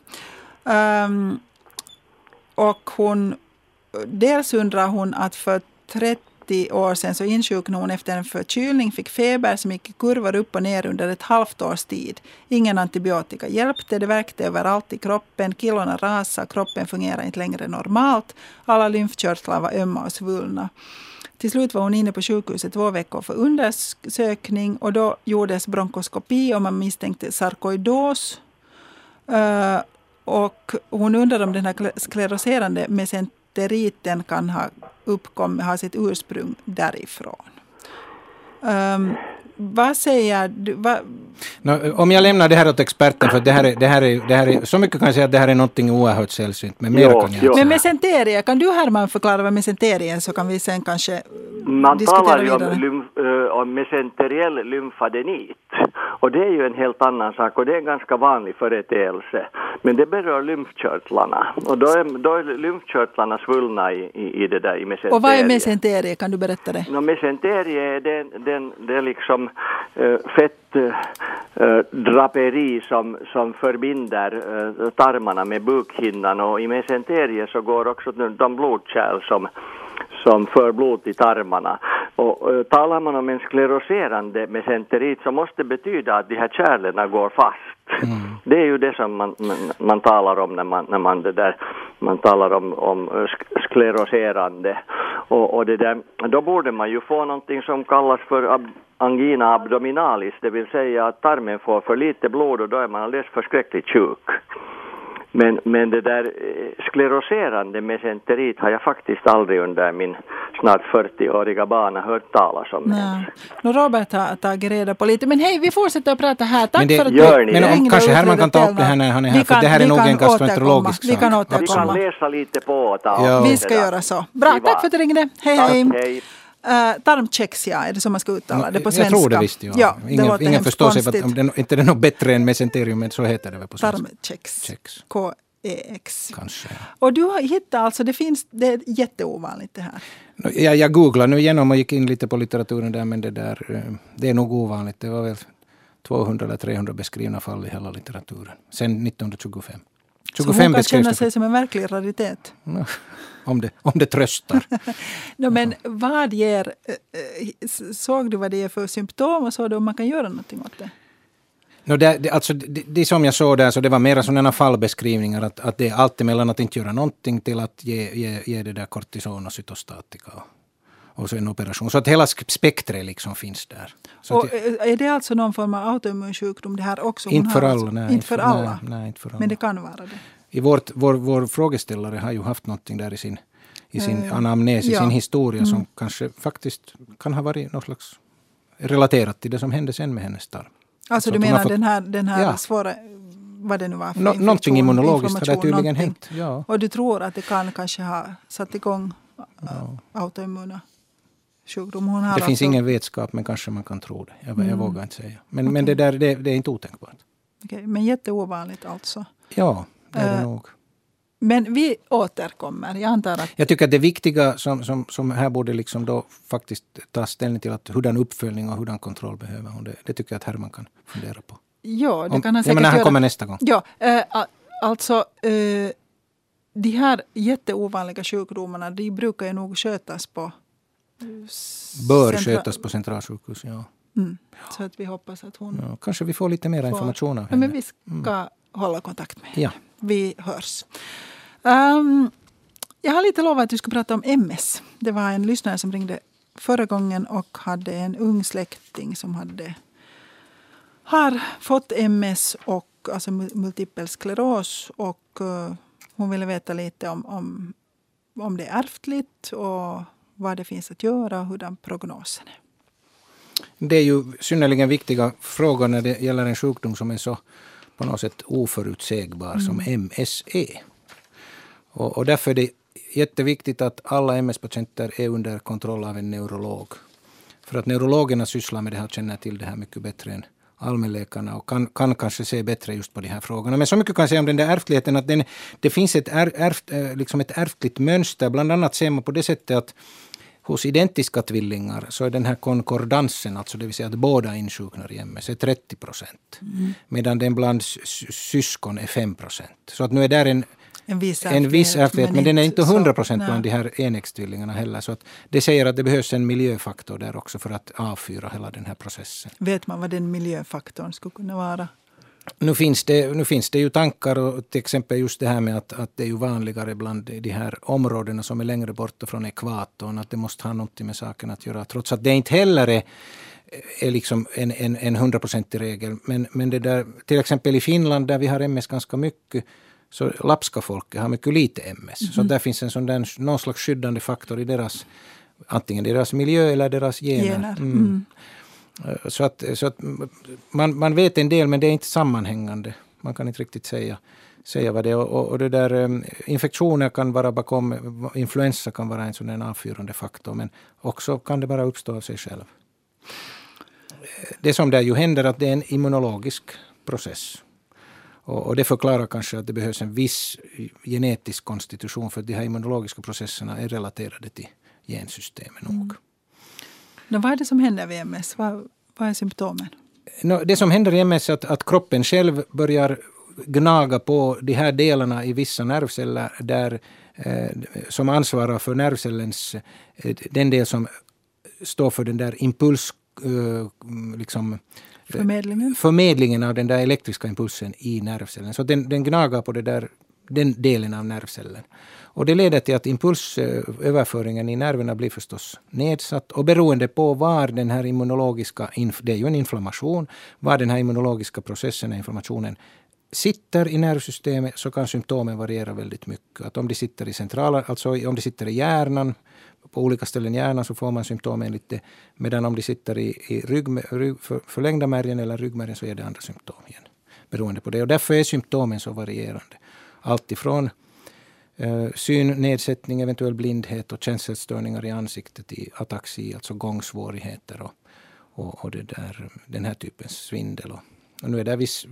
Speaker 1: Um, och hon, dels undrar hon att för 30 år sedan så insjuknade hon efter en förkylning, fick feber som gick i kurvor upp och ner under ett halvt års tid. Ingen antibiotika hjälpte, det verkte överallt i kroppen, kilorna rasade, kroppen fungerade inte längre normalt. Alla lymfkörtlar var ömma och svullna. Till slut var hon inne på sjukhuset två veckor för undersökning och då gjordes bronkoskopi och man misstänkte sarkoidos. Uh, och hon undrar om den här skleroserande mesenteriten kan ha uppkommit, ha sitt ursprung därifrån. Um, vad säger du? Vad...
Speaker 2: No, om jag lämnar det här åt experten, för det här är, det här är, det här är, så mycket kan jag säga att det här är någonting oerhört sällsynt, men mer kan jag
Speaker 1: inte Men mesenterie, kan du Herman förklara vad mesenterie är så kan vi sen kanske
Speaker 5: Man
Speaker 1: diskutera
Speaker 5: talar ju om, lym, uh, om mesenteriell lymfadenit <laughs> och det är ju en helt annan sak och det är en ganska vanlig företeelse. Men det berör lymfkörtlarna och då är, då är lymfkörtlarna svullna i, i, i det där i mesenterie.
Speaker 1: Och vad är mesenterie, kan du berätta det?
Speaker 5: No, mesenterie är den, den, det är liksom Eh, uh, fettdraperi eh, som, som förbinder eh, tarmarna med bukhinnan. Och i mesenterie så går också de blodkärl som som för blod till tarmarna. Och, och talar man om en skleroserande mesenterit så måste det betyda att de här kärlen går fast. Mm. Det är ju det som man, man, man, talar om när man, när man, det där, man talar om, om skleroserande. Och, och det där, då borde man ju få någonting som kallas för ab, angina abdominalis, det vill säga att tarmen får för lite blod och då är man alldeles förskräckligt sjuk. Men, men det där eh, skleroserande mesenterit har jag faktiskt aldrig under min snart 40-åriga bana hört talas om.
Speaker 1: Ja. No, Robert har tagit reda på lite. Men hej, vi fortsätter att prata här. Tack
Speaker 2: det,
Speaker 1: för att
Speaker 5: gör
Speaker 2: du Men om, kanske Herman kan ta upp det här när han är här, kan, för det här är nog en gastroenterologisk
Speaker 1: sak. Vi kan återkomma.
Speaker 5: Vi kan läsa lite på och ta
Speaker 1: ja. Vi ska göra så. Bra, tack för att du ringde. Hej, hej. hej. Uh, tarmkex, ja, är det så man ska uttala det på svenska?
Speaker 2: Jag tror det visst, ja. ja det ingen ingen förstår sig, om det, inte det är något bättre än mesenterium, men så heter det väl på svenska?
Speaker 1: Tarmkex. K-E-X. Kanske, ja. Och du har hittat, alltså det finns, det är jätteovanligt det här.
Speaker 2: Jag, jag googlade nu igenom och gick in lite på litteraturen där, men det där, eh, det är nog ovanligt. Det var väl 200 eller 300 beskrivna fall i hela litteraturen, sen 1925.
Speaker 1: 25 så hon kan känna sig som en verklig raritet? <laughs>
Speaker 2: om, det, om det tröstar. <laughs>
Speaker 1: no, men vad ger, eh, eh, såg du vad det ger för symptom och såg du om man kan göra någonting åt det?
Speaker 2: No, det, det, alltså, det, det som jag såg där, så det var mera sådana fallbeskrivningar. Att, att det är alltid mellan att inte göra någonting till att ge, ge, ge det där kortison och cytostatika. Och så en operation. Så att hela spektret liksom finns där. Så
Speaker 1: och är det alltså någon form av autoimmun sjukdom det här också?
Speaker 2: Inte för, alla,
Speaker 1: nej, inte för alla.
Speaker 2: Nej, nej, inte för alla.
Speaker 1: Men det kan vara det.
Speaker 2: I vårt, vår, vår frågeställare har ju haft någonting där i sin, i sin uh, anamnes, i ja. sin historia mm. som kanske faktiskt kan ha varit något slags relaterat till det som hände sen med hennes tarm.
Speaker 1: Alltså du menar fått, den här, den här ja. svåra, vad det nu var för
Speaker 2: no, Någonting immunologiskt har det tydligen hänt. Ja.
Speaker 1: Och du tror att det kan kanske ha satt igång ja. autoimmuna sjukdomar?
Speaker 2: det
Speaker 1: alltså...
Speaker 2: finns ingen vetskap men kanske man kan tro det. Jag, mm. jag vågar inte säga. Men, okay. men det, där, det, det, är inte otänkbart.
Speaker 1: Okay. Men jätteovanligt alltså?
Speaker 2: Ja, det är det uh, nog.
Speaker 1: Men vi återkommer. Jag antar att...
Speaker 2: Jag tycker att det viktiga som, som, som här borde liksom då faktiskt ta ställning till att hurdan uppföljning och hurdan kontroll behöver hon. Det, det tycker jag att Herman kan fundera på.
Speaker 1: Ja, det
Speaker 2: Om,
Speaker 1: kan han säkert
Speaker 2: men när han
Speaker 1: göra.
Speaker 2: kommer nästa gång.
Speaker 1: Ja, a- alltså eh, de här jätteovanliga sjukdomarna de brukar ju nog skötas på
Speaker 2: Bör
Speaker 1: centra-
Speaker 2: skötas på centralsjukhus. Ja.
Speaker 1: Mm. Så att vi hoppas att hon
Speaker 2: Ja, kanske vi får lite mer
Speaker 1: får-
Speaker 2: information av
Speaker 1: Ja, men
Speaker 2: henne.
Speaker 1: vi ska hålla kontakt med
Speaker 2: Ja.
Speaker 1: Vi hörs. Ehm, jag har lite lovat att vi skulle prata om MS. Det var en lyssnare som ringde förra gången och hade en ung släkting som hade har fått MS och alltså mul- multipel skleros. Och eh, hon ville veta lite om, om, om det är ärftligt och vad det finns att göra och hurdan prognosen är.
Speaker 2: Det är ju synnerligen viktiga frågor när det gäller en sjukdom som är så på något sätt oförutsägbar som MS är. Och, och därför är det jätteviktigt att alla MS-patienter är under kontroll av en neurolog. För att neurologerna sysslar med det här och känner till det här mycket bättre än allmänläkarna och kan, kan kanske se bättre just på de här frågorna. Men så mycket kan jag säga om den där ärftligheten att den, det finns ett, är, ärft, eh, liksom ett ärftligt mönster. Bland annat ser man på det sättet att hos identiska tvillingar så är den här konkordansen, alltså det vill säga att båda insjuknar i MS, är 30 procent. Medan den bland sy- sy- syskon är 5 procent. Så att nu är där en,
Speaker 1: En viss
Speaker 2: en viss ärftlighet, men den är inte
Speaker 1: så-
Speaker 2: 100 procent bland de här enäggstvillingarna heller. Så att det säger att det behövs en miljöfaktor där också för att avfyra hela den här processen.
Speaker 1: Vet man vad den miljöfaktorn skulle kunna vara?
Speaker 2: Nu finns, det, nu finns det ju tankar och till exempel just det här med att, att det är ju vanligare bland de här områdena som är längre borta från ekvatorn, att det måste ha något med saken att göra. Trots att det inte heller är, är liksom en, en, en hundraprocentig regel. Men, men det där, till exempel i Finland där vi har MS ganska mycket, så lapska folket har mycket lite MS. Så där finns en sån där, någon slags skyddande faktor i deras, antingen deras miljö eller deras gener.
Speaker 1: Gener.
Speaker 2: Mm.
Speaker 1: Mm.
Speaker 2: Eh, så att, så att man, man vet en del men det är inte sammanhängande. Man kan inte riktigt säga, säga vad det är. Och, och det där, eh, infektioner kan vara bakom, influensa kan vara en sån där avfyrande faktor men också kan det bara uppstå av sig själv. Eh, det som där ju händer att det är en immunologisk process. Och, och det förklarar kanske att det behövs en viss genetisk konstitution för de här immunologiska processerna är relaterade till gensystemet nog.
Speaker 1: Nå, vad är det som händer vid MS? Vad, vad är symptomen?
Speaker 2: Nå, det som händer i MS är att, att kroppen själv börjar gnaga på de här delarna i vissa nervceller där, eh, som ansvarar för nervcellens, eh, den del som står för den där impuls... Eh, liksom,
Speaker 1: Förmedlingen?
Speaker 2: förmedlingen av den där elektriska impulsen i nervcellen. Så den, den gnagar på det där, den delen av nervcellen. Och det leder till att impulsöverföringen i nerverna blir förstås nedsatt. Och beroende på var den här immunologiska, det är ju en inflammation, var den här immunologiska processen, inflammationen, sitter i nervsystemet så kan symptomen variera väldigt mycket. Att om de sitter i centrala, alltså om de sitter i hjärnan, på olika ställen i hjärnan så får man symptomen lite, medan om de sitter i, i rygg, rygg, för, förlängda märgen eller ryggmärgen så är det andra symptom igen. Beroende på det. Och därför är symptomen så varierande. Allt ifrån eh, synnedsättning, eventuell blindhet och känselstörningar i ansiktet i ataxi, alltså gångsvårigheter och, och, och det där, den här typens svindel. Och, och nu är det viss,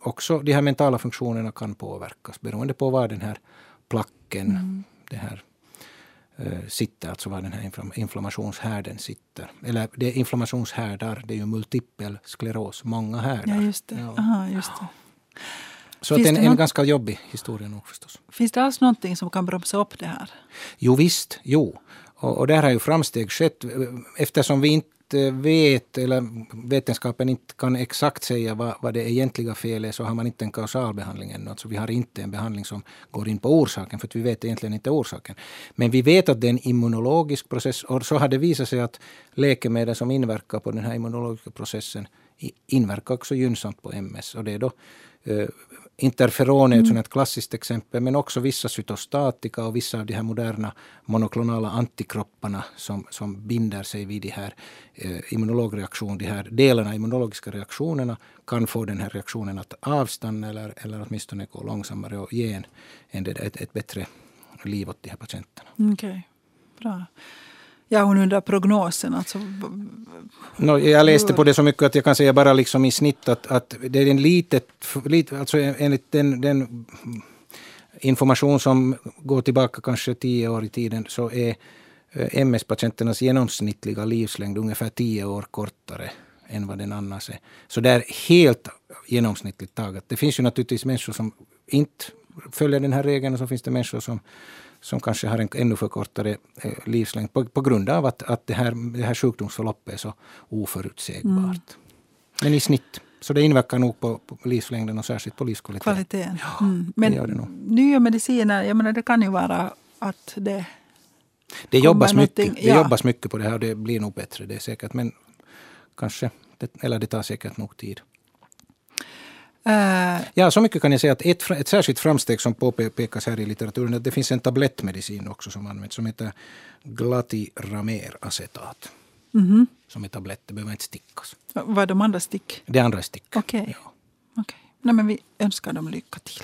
Speaker 2: också de här mentala funktionerna kan påverkas beroende på var den här placken, det här eh, sitter, alltså var den här inflam- inflammationshärden sitter. Eller det är inflammationshärdar, det är ju multipel skleros, många härdar.
Speaker 1: Ja, just det.
Speaker 2: Ja.
Speaker 1: Aha, just det.
Speaker 2: Så att
Speaker 1: Finns
Speaker 2: en,
Speaker 1: det
Speaker 2: en
Speaker 1: något-
Speaker 2: ganska jobbig historia nog förstås.
Speaker 1: Finns det alls någonting som kan bromsa upp det här?
Speaker 2: Jo visst, jo. Och, och där har ju framsteg skett eftersom vi inte vet, eller vetenskapen inte kan exakt säga vad, vad det egentliga felet är, så har man inte en kausalbehandling ännu. Alltså vi har inte en behandling som går in på orsaken, för att vi vet egentligen inte orsaken. Men vi vet att det är en immunologisk process, och så har det visat sig att läkemedel som inverkar på den här immunologiska processen inverkar också gynnsamt på MS. Och det är då eh, Interferon är ett sånt här klassiskt exempel, men också vissa cytostatika och vissa av de här moderna monoklonala antikropparna som, som binder sig vid de här eh, immunologreaktion, de här delarna, immunologiska reaktionerna, kan få den här reaktionen att avstanna eller, eller åtminstone gå långsammare och ge en, en, ett, ett bättre liv åt de här patienterna.
Speaker 1: Okej, bra. Ja, hon undrar prognosen. Alltså,
Speaker 2: No, jag läste på det så mycket att jag kan säga bara liksom i snitt att, att det är en litet, litet alltså enligt den, den information som går tillbaka kanske tio år i tiden så är eh, MS-patienternas genomsnittliga livslängd ungefär tio år kortare än vad den annars är. Så det är helt genomsnittligt taget. Det finns ju naturligtvis människor som inte följer den här regeln och så finns det människor som, som kanske har en ännu förkortare eh, livslängd på, på grund av att, att det, här, det här sjukdomsförloppet är så oförutsägbart. Mm. Men i snitt. Så det inverkar nog på, på livslängden och särskilt på livskvaliteten.
Speaker 1: Kvaliteten. Ja, mm. Men det nya mediciner, jag menar det kan ju vara att det
Speaker 2: det jobbas, mycket, det ja. jobbas mycket på det här och det blir nog bättre, det är säkert. Men kanske, eller det tar säkert nog tid. Uh, ja, så mycket kan jag säga att ett, ett särskilt framsteg som påpekas här i litteraturen är att det finns en tablettmedicin också som används som heter glatirameracetat. Mm -hmm. Som är tablett, det behöver inte stickas.
Speaker 1: Vad är de andra stick?
Speaker 2: Det andra är stick.
Speaker 1: Okej. Okay. Ja. Okay. Nej, men vi önskar dem lycka till.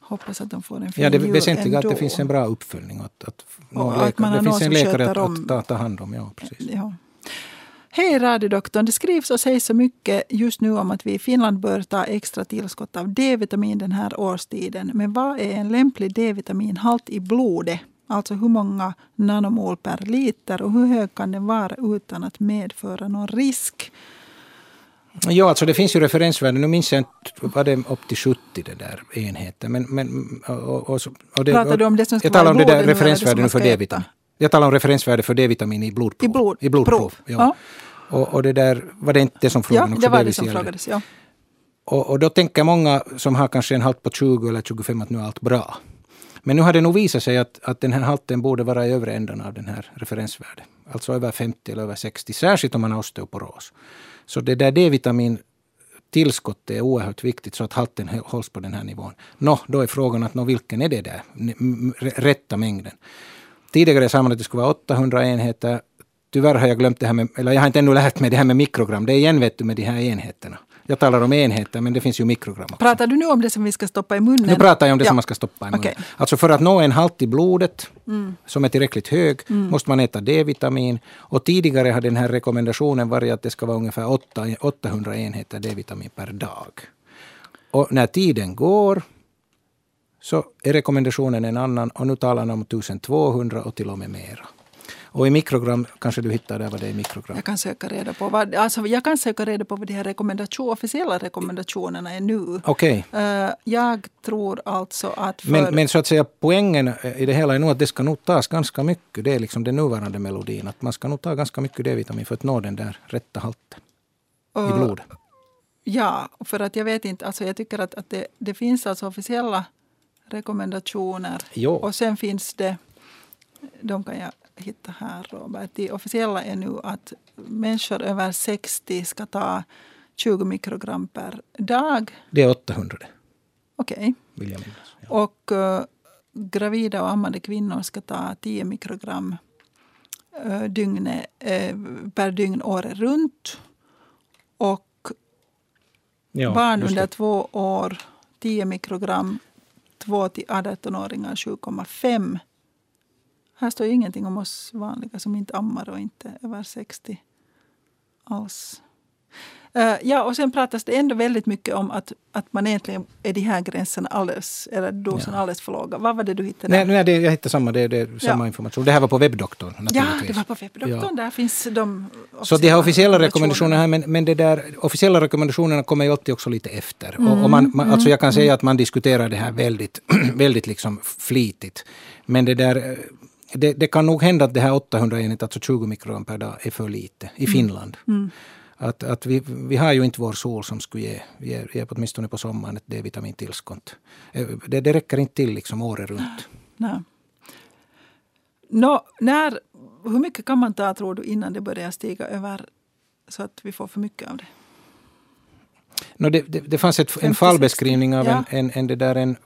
Speaker 1: Hoppas att de får en fin
Speaker 2: Ja, det väsentliga är att det finns en bra uppföljning. Att, att,
Speaker 1: och att har det finns en läkare att,
Speaker 2: att ta, ta hand om. Ja, precis.
Speaker 1: Ja. Hej radiodoktorn, det skrivs och sägs så mycket just nu om att vi i Finland bör ta extra tillskott av D-vitamin den här årstiden. Men vad är en lämplig D-vitaminhalt i blodet? Alltså hur många nanomol per liter och hur hög kan den vara utan att medföra någon risk?
Speaker 2: Ja, alltså det finns ju referensvärden. Nu minns jag inte, var det upp till 70 det där enheter? Men, men, och, och,
Speaker 1: och det, Pratar du om det som ska
Speaker 2: Jag talar om det där referensvärden för D-vitamin. Jag talar om referensvärde för D-vitamin i blodprov.
Speaker 1: I, blod,
Speaker 2: I blodprov. Ja. ja. Och, och, det där, var det inte det som frågan
Speaker 1: ja, också det var det som frågades. Ja.
Speaker 2: Och, och, då tänker många som har kanske en halt på 20 eller 25 att nu är allt bra. Men nu har det nog visat sig att, att den här halten borde vara i övre änden av den här referensvärdet. Alltså över 50 eller över 60, särskilt om man har osteoporos. Så det där D-vitamin tillskottet är oerhört viktigt så att halten hålls på den här nivån. Nå, då är frågan att nå, vilken är det där rätta mängden? Tidigare sa man att det skulle vara 800 enheter. Tyvärr har jag glömt det här med, eller jag har inte ännu lärt mig det här med mikrogram. Det är igen vet du med de här enheterna. Jag talar om enheter, men det finns ju mikrogram också.
Speaker 1: Pratar du nu om det som vi ska stoppa i munnen?
Speaker 2: Nu pratar jag om det ja. som man ska stoppa i munnen. Okay. Alltså för att nå en halt i blodet mm. som är tillräckligt hög mm. måste man äta D-vitamin. Och tidigare har den här rekommendationen varit att det ska vara ungefär 800 enheter D-vitamin per dag. Och när tiden går så är rekommendationen en annan och nu talar man om 1200 och till och med mera. Och i mikrogram kanske du hittar där vad det är i mikrogram?
Speaker 1: Jag kan söka reda på vad, alltså jag kan söka reda på vad de här rekommendation, officiella rekommendationerna är nu.
Speaker 2: Okay. Uh,
Speaker 1: eh, jag tror alltså att...
Speaker 2: För... Men, men så att säga poängen i det hela är nog att det ska nog tas ganska mycket. Det är liksom den nuvarande melodin. Att man ska nog ta ganska mycket D-vitamin för att nå den där rätta halten uh, i blodet.
Speaker 1: Ja, för att jag vet inte, alltså jag tycker att, att det, det finns alltså officiella rekommendationer.
Speaker 2: Jo.
Speaker 1: Och sen finns det, de kan jag hitta här Robert, de officiella är nu att människor över 60 ska ta 20 mikrogram per dag.
Speaker 2: Det är 800
Speaker 1: Okej.
Speaker 2: Okay. Ja.
Speaker 1: Och uh, gravida och ammande kvinnor ska ta 10 mikrogram uh, dygnet, uh, per dygn året runt. Och ja, barn under två år 10 mikrogram 2 till 18-åringar 7,5. Här står ju ingenting om oss vanliga som inte ammar och inte över 60 alls. Uh, ja, och sen pratas det ändå väldigt mycket om att, att man egentligen är de här gränserna alldeles, eller dosen ja. alldeles för låga. Vad var det du hittade?
Speaker 2: Nej, nej det, jag hittade samma, det, det, samma ja. information. Det här var på webbdoktorn.
Speaker 1: Ja, det var på webbdoktorn. Ja. Där finns de
Speaker 2: Så de här officiella rekommendationerna här, men, men det där, officiella rekommendationerna kommer ju alltid också lite efter. Mm. Och, och man, man, alltså jag kan mm. säga att man diskuterar det här väldigt, <clears throat> väldigt liksom flitigt. Men det där det, det, kan nog hända att det här 800 enheter, alltså 20 mikrogram per dag, är för lite i mm. Finland. Mm. Att, att vi, vi har ju inte vår sol som skulle ge, ge, ge åtminstone på sommaren ett D-vitamintillskott. Eh, det, det räcker inte till liksom året runt.
Speaker 1: Nej. Nå, när, hur mycket kan man ta tror du innan det börjar stiga över så att vi får för mycket av det?
Speaker 2: No, det, det, det fanns ett, en fallbeskrivning av ja. en, en, en, det där, en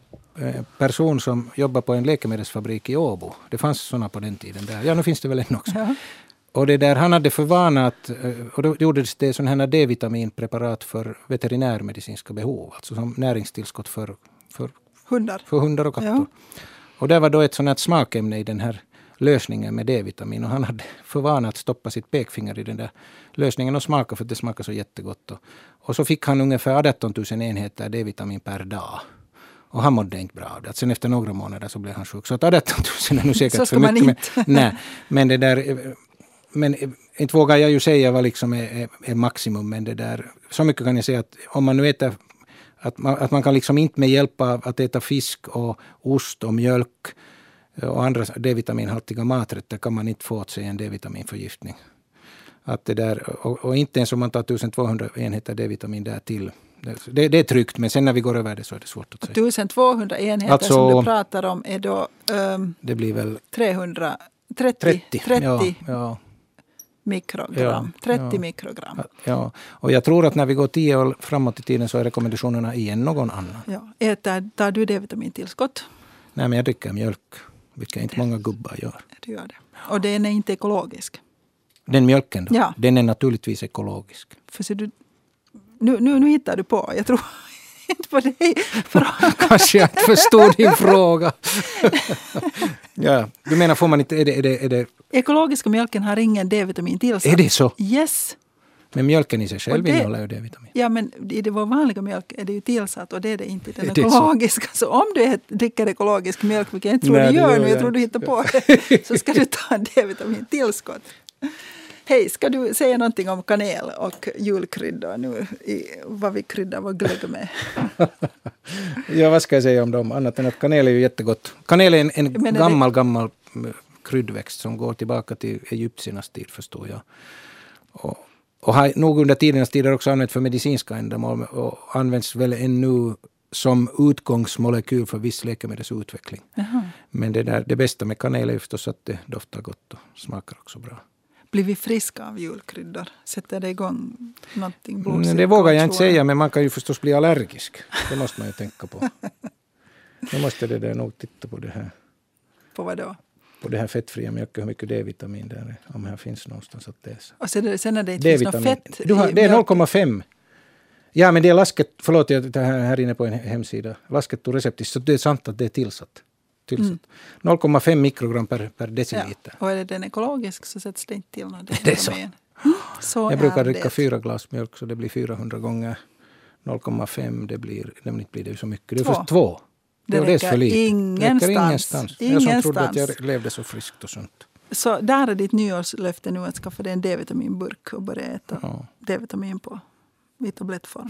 Speaker 2: person som jobbar på en läkemedelsfabrik i Åbo. Det fanns sådana på den tiden. där. Ja, nu finns det väl en också. Ja. Och det där, han hade för vana att, eh, och då gjordes det sådana här D-vitaminpreparat för veterinärmedicinska behov, alltså som näringstillskott för, för,
Speaker 1: hundar.
Speaker 2: för hundar och katter. Ja. Och det var då ett sådant här smakämne i den här lösningen med D-vitamin och han hade för vana att stoppa sitt pekfinger i den där lösningen och smaka för att det smakar så jättegott. Och, och så fick han ungefär 18 000 enheter D-vitamin per dag. Och han mådde inte bra av det. Sen efter några månader så blev han sjuk. Så att 18 000 är nu säkert för mycket. Men, <laughs> nej, men det där... Men inte vågar jag ju säga vad liksom är, är, är maximum. Men det där, så mycket kan jag säga att om man nu äter att man, att man kan liksom inte med hjälp av att äta fisk och ost och mjölk och andra D-vitaminhaltiga maträtter kan man inte få åt sig en D-vitaminförgiftning. Att det där, och, och inte ens om man tar 1200 enheter D-vitamin där till. Det, det är tryggt, men sen när vi går över det så är det svårt att säga.
Speaker 1: 1200 enheter
Speaker 2: Alltså-
Speaker 1: som du pratar om är då um,
Speaker 2: Det blir väl
Speaker 1: 330
Speaker 2: 30.
Speaker 1: 30
Speaker 2: Ja, ja,
Speaker 1: mikrogram.
Speaker 2: Ja,
Speaker 1: 30
Speaker 2: ja.
Speaker 1: mikrogram.
Speaker 2: ja. Och jag tror att när vi går tio år framåt i tiden så är rekommendationerna igen någon annan.
Speaker 1: Ja. Äter, tar du D-vitamintillskott?
Speaker 2: Nej, men jag dricker mjölk, vilket inte många gubbar gör.
Speaker 1: Du gör det. Och den är inte ekologisk.
Speaker 2: Den mjölken då,
Speaker 1: Ja.
Speaker 2: den är naturligtvis ekologisk.
Speaker 1: För så du, nu, nu, nu hittar du på. Jag tror <laughs> inte på dig. <laughs>
Speaker 2: Kanske jag inte förstod din <laughs> fråga. ja, du menar, får man inte... Är det, är det, är det,
Speaker 1: ekologiska mjölken har ingen D-vitamin tillsatt.
Speaker 2: är det så?
Speaker 1: Yes.
Speaker 2: Men mjölken i sig själv
Speaker 1: det-
Speaker 2: innehåller ju D-vitamin.
Speaker 1: Ja, men i det vår vanliga mjölk är det ju tillsatt och det är det inte i den
Speaker 2: det så?
Speaker 1: ekologiska. Så? om du dricker ekologisk mjölk, vilket jag inte tror
Speaker 2: Nej,
Speaker 1: du gör
Speaker 2: gör
Speaker 1: nu, jag
Speaker 2: jag
Speaker 1: tror du hittar på det, så ska du ta en D-vitamintillskott. Hej, ska du säga någonting om kanel och julkryddor nu, i vad vi kryddar vår glögg med? <laughs>
Speaker 2: Ja, vad ska jag säga om dem? Annat än att kanel är ju jättegott. Kanel är en, en
Speaker 1: är det-
Speaker 2: gammal, gammal mm, kryddväxt som går tillbaka till egyptiernas tid, förstår jag. Och, och har nog under tidernas tider också använts för medicinska ändamål och används väl ännu som utgångsmolekyl för viss läkemedelsutveckling.
Speaker 1: Jaha.
Speaker 2: Men det, där, det bästa med kanel är förstås att det doftar gott och smakar också bra.
Speaker 1: Blir vi friska av julkryddor? Sätter det igång någonting?
Speaker 2: Mm, det vågar jag inte säga, men man kan ju förstås bli allergisk. Det måste man ju tänka på. Nu måste det där nog titta på det här.
Speaker 1: På vad då?
Speaker 2: På det här fettfria mjölken, hur mycket D-vitamin det är. Om här finns någonstans att läsa.
Speaker 1: Och sen, sen när det inte finns något fett
Speaker 2: Du har, det är
Speaker 1: mjölken.
Speaker 2: 0,5. Ja, men det är lasket, förlåt, jag det här, inne på en hemsida. Lasket och receptis, så det är sant att det är tillsatt. Tillsatt. 0,5 mikrogram per, per
Speaker 1: Ja.
Speaker 2: deciliter.
Speaker 1: Och är det den ekologisk så sätts det inte till något. <laughs>
Speaker 2: Det är så.
Speaker 1: D-vitamin. Så
Speaker 2: Jag brukar
Speaker 1: det.
Speaker 2: dricka fyra glas mjölk så det blir 400 gånger 0,5. Det blir, det blir det så mycket. Det är
Speaker 1: Två.
Speaker 2: först två.
Speaker 1: Det
Speaker 2: är
Speaker 1: räcker
Speaker 2: för lite. Det
Speaker 1: ingenstans.
Speaker 2: räcker ingenstans. Jag som trodde att
Speaker 1: Ingenstans.
Speaker 2: jag levde så friskt och sunt.
Speaker 1: Så där är ditt nyårslöfte nu att skaffa dig en D-vitaminburk och börja äta
Speaker 2: Ja.
Speaker 1: D-vitamin på i tablettform.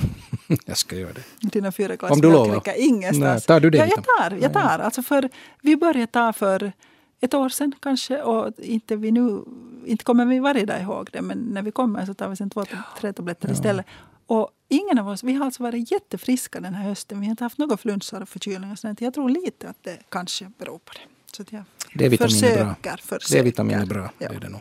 Speaker 1: <laughs>
Speaker 2: Jag ska göra det.
Speaker 1: Dina fyra glas
Speaker 2: Om du lovar.
Speaker 1: räcker ingenstans.
Speaker 2: Nej, tar du det
Speaker 1: Ja, jag tar. Jag tar. Alltså för, vi började ta för ett år sedan kanske och inte, vi nu, inte kommer vi varje dag ihåg det men när vi kommer så tar vi sen två, tre tabletter istället. Och ingen av oss, vi har alltså varit jättefriska den här hösten. Vi har inte haft några flunsar och förkylningar. Jag tror lite att det kanske beror på det. Så att jag
Speaker 2: D-vitamin är bra.
Speaker 1: försöker, försöker.
Speaker 2: D-vitamin är bra.
Speaker 1: Ja.
Speaker 2: Det är det nog.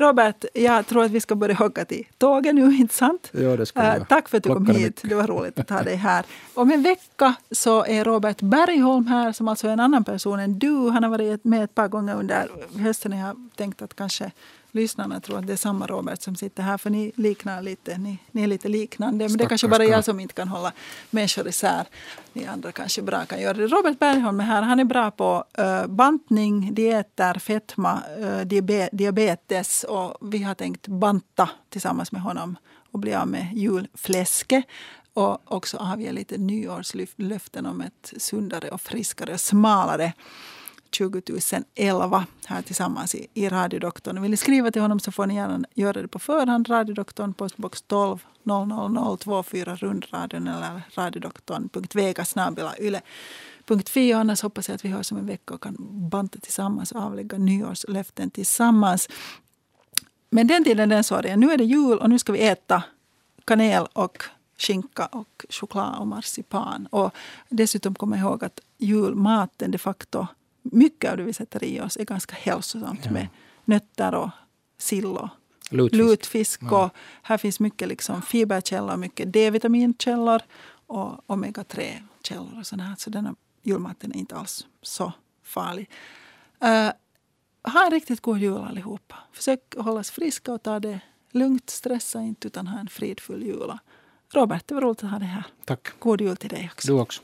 Speaker 1: Robert, jag tror att vi ska börja hugga till tåget nu, inte sant?
Speaker 2: Ja, det ska göra.
Speaker 1: tack för att du kom
Speaker 2: Klockan
Speaker 1: hit. Det var roligt att ha dig här. Om en vecka så är Robert Bergholm här som alltså är en annan person än du. Han har varit med ett par gånger under hösten. Jag har tänkt att kanske lyssnarna tror att det är samma Robert som sitter här. För ni liknar lite, ni, ni är lite liknande. Men det är kanske bara jag som inte kan hålla människor isär. Ni andra kanske bra kan göra det. Robert Bergholm är här. Han är bra på uh, bantning, dieter, fetma, uh, diabe- diabetes. Och vi har tänkt banta tillsammans med honom och bli av med julfläsket. Och också avge lite nyårslöften om ett sundare och friskare och smalare 2011 här tillsammans i, i Radiodoktorn. Vill ni skriva till honom så får ni gärna göra det på förhand. Radiodoktorn, postbox 12 00024 rundradion eller radiodoktorn.vegasnabelayle.fi. Annars hoppas jag att vi hörs om en vecka och kan banta tillsammans och avlägga nyårslöften tillsammans. Men den tiden den sorgen. Nu är det jul och nu ska vi äta kanel och skinka och choklad och marsipan. Och dessutom komma ihåg att julmaten de facto, mycket av det vi sätter i oss är ganska hälsosamt med nötter och sill och
Speaker 2: Lutfisk.
Speaker 1: lutfisk. Och här finns mycket liksom fiberkällor, mycket D-vitaminkällor och omega-3-källor och sådär. Så denna julmaten är inte alls så farlig. Eh, ha en riktigt god jul allihopa. Försök hållas friska och ta det lugnt. Stressa inte utan ha en fridfull jul. Robert, det var roligt att ha dig här.
Speaker 2: Tack.
Speaker 1: God jul till dig också.
Speaker 2: Du också.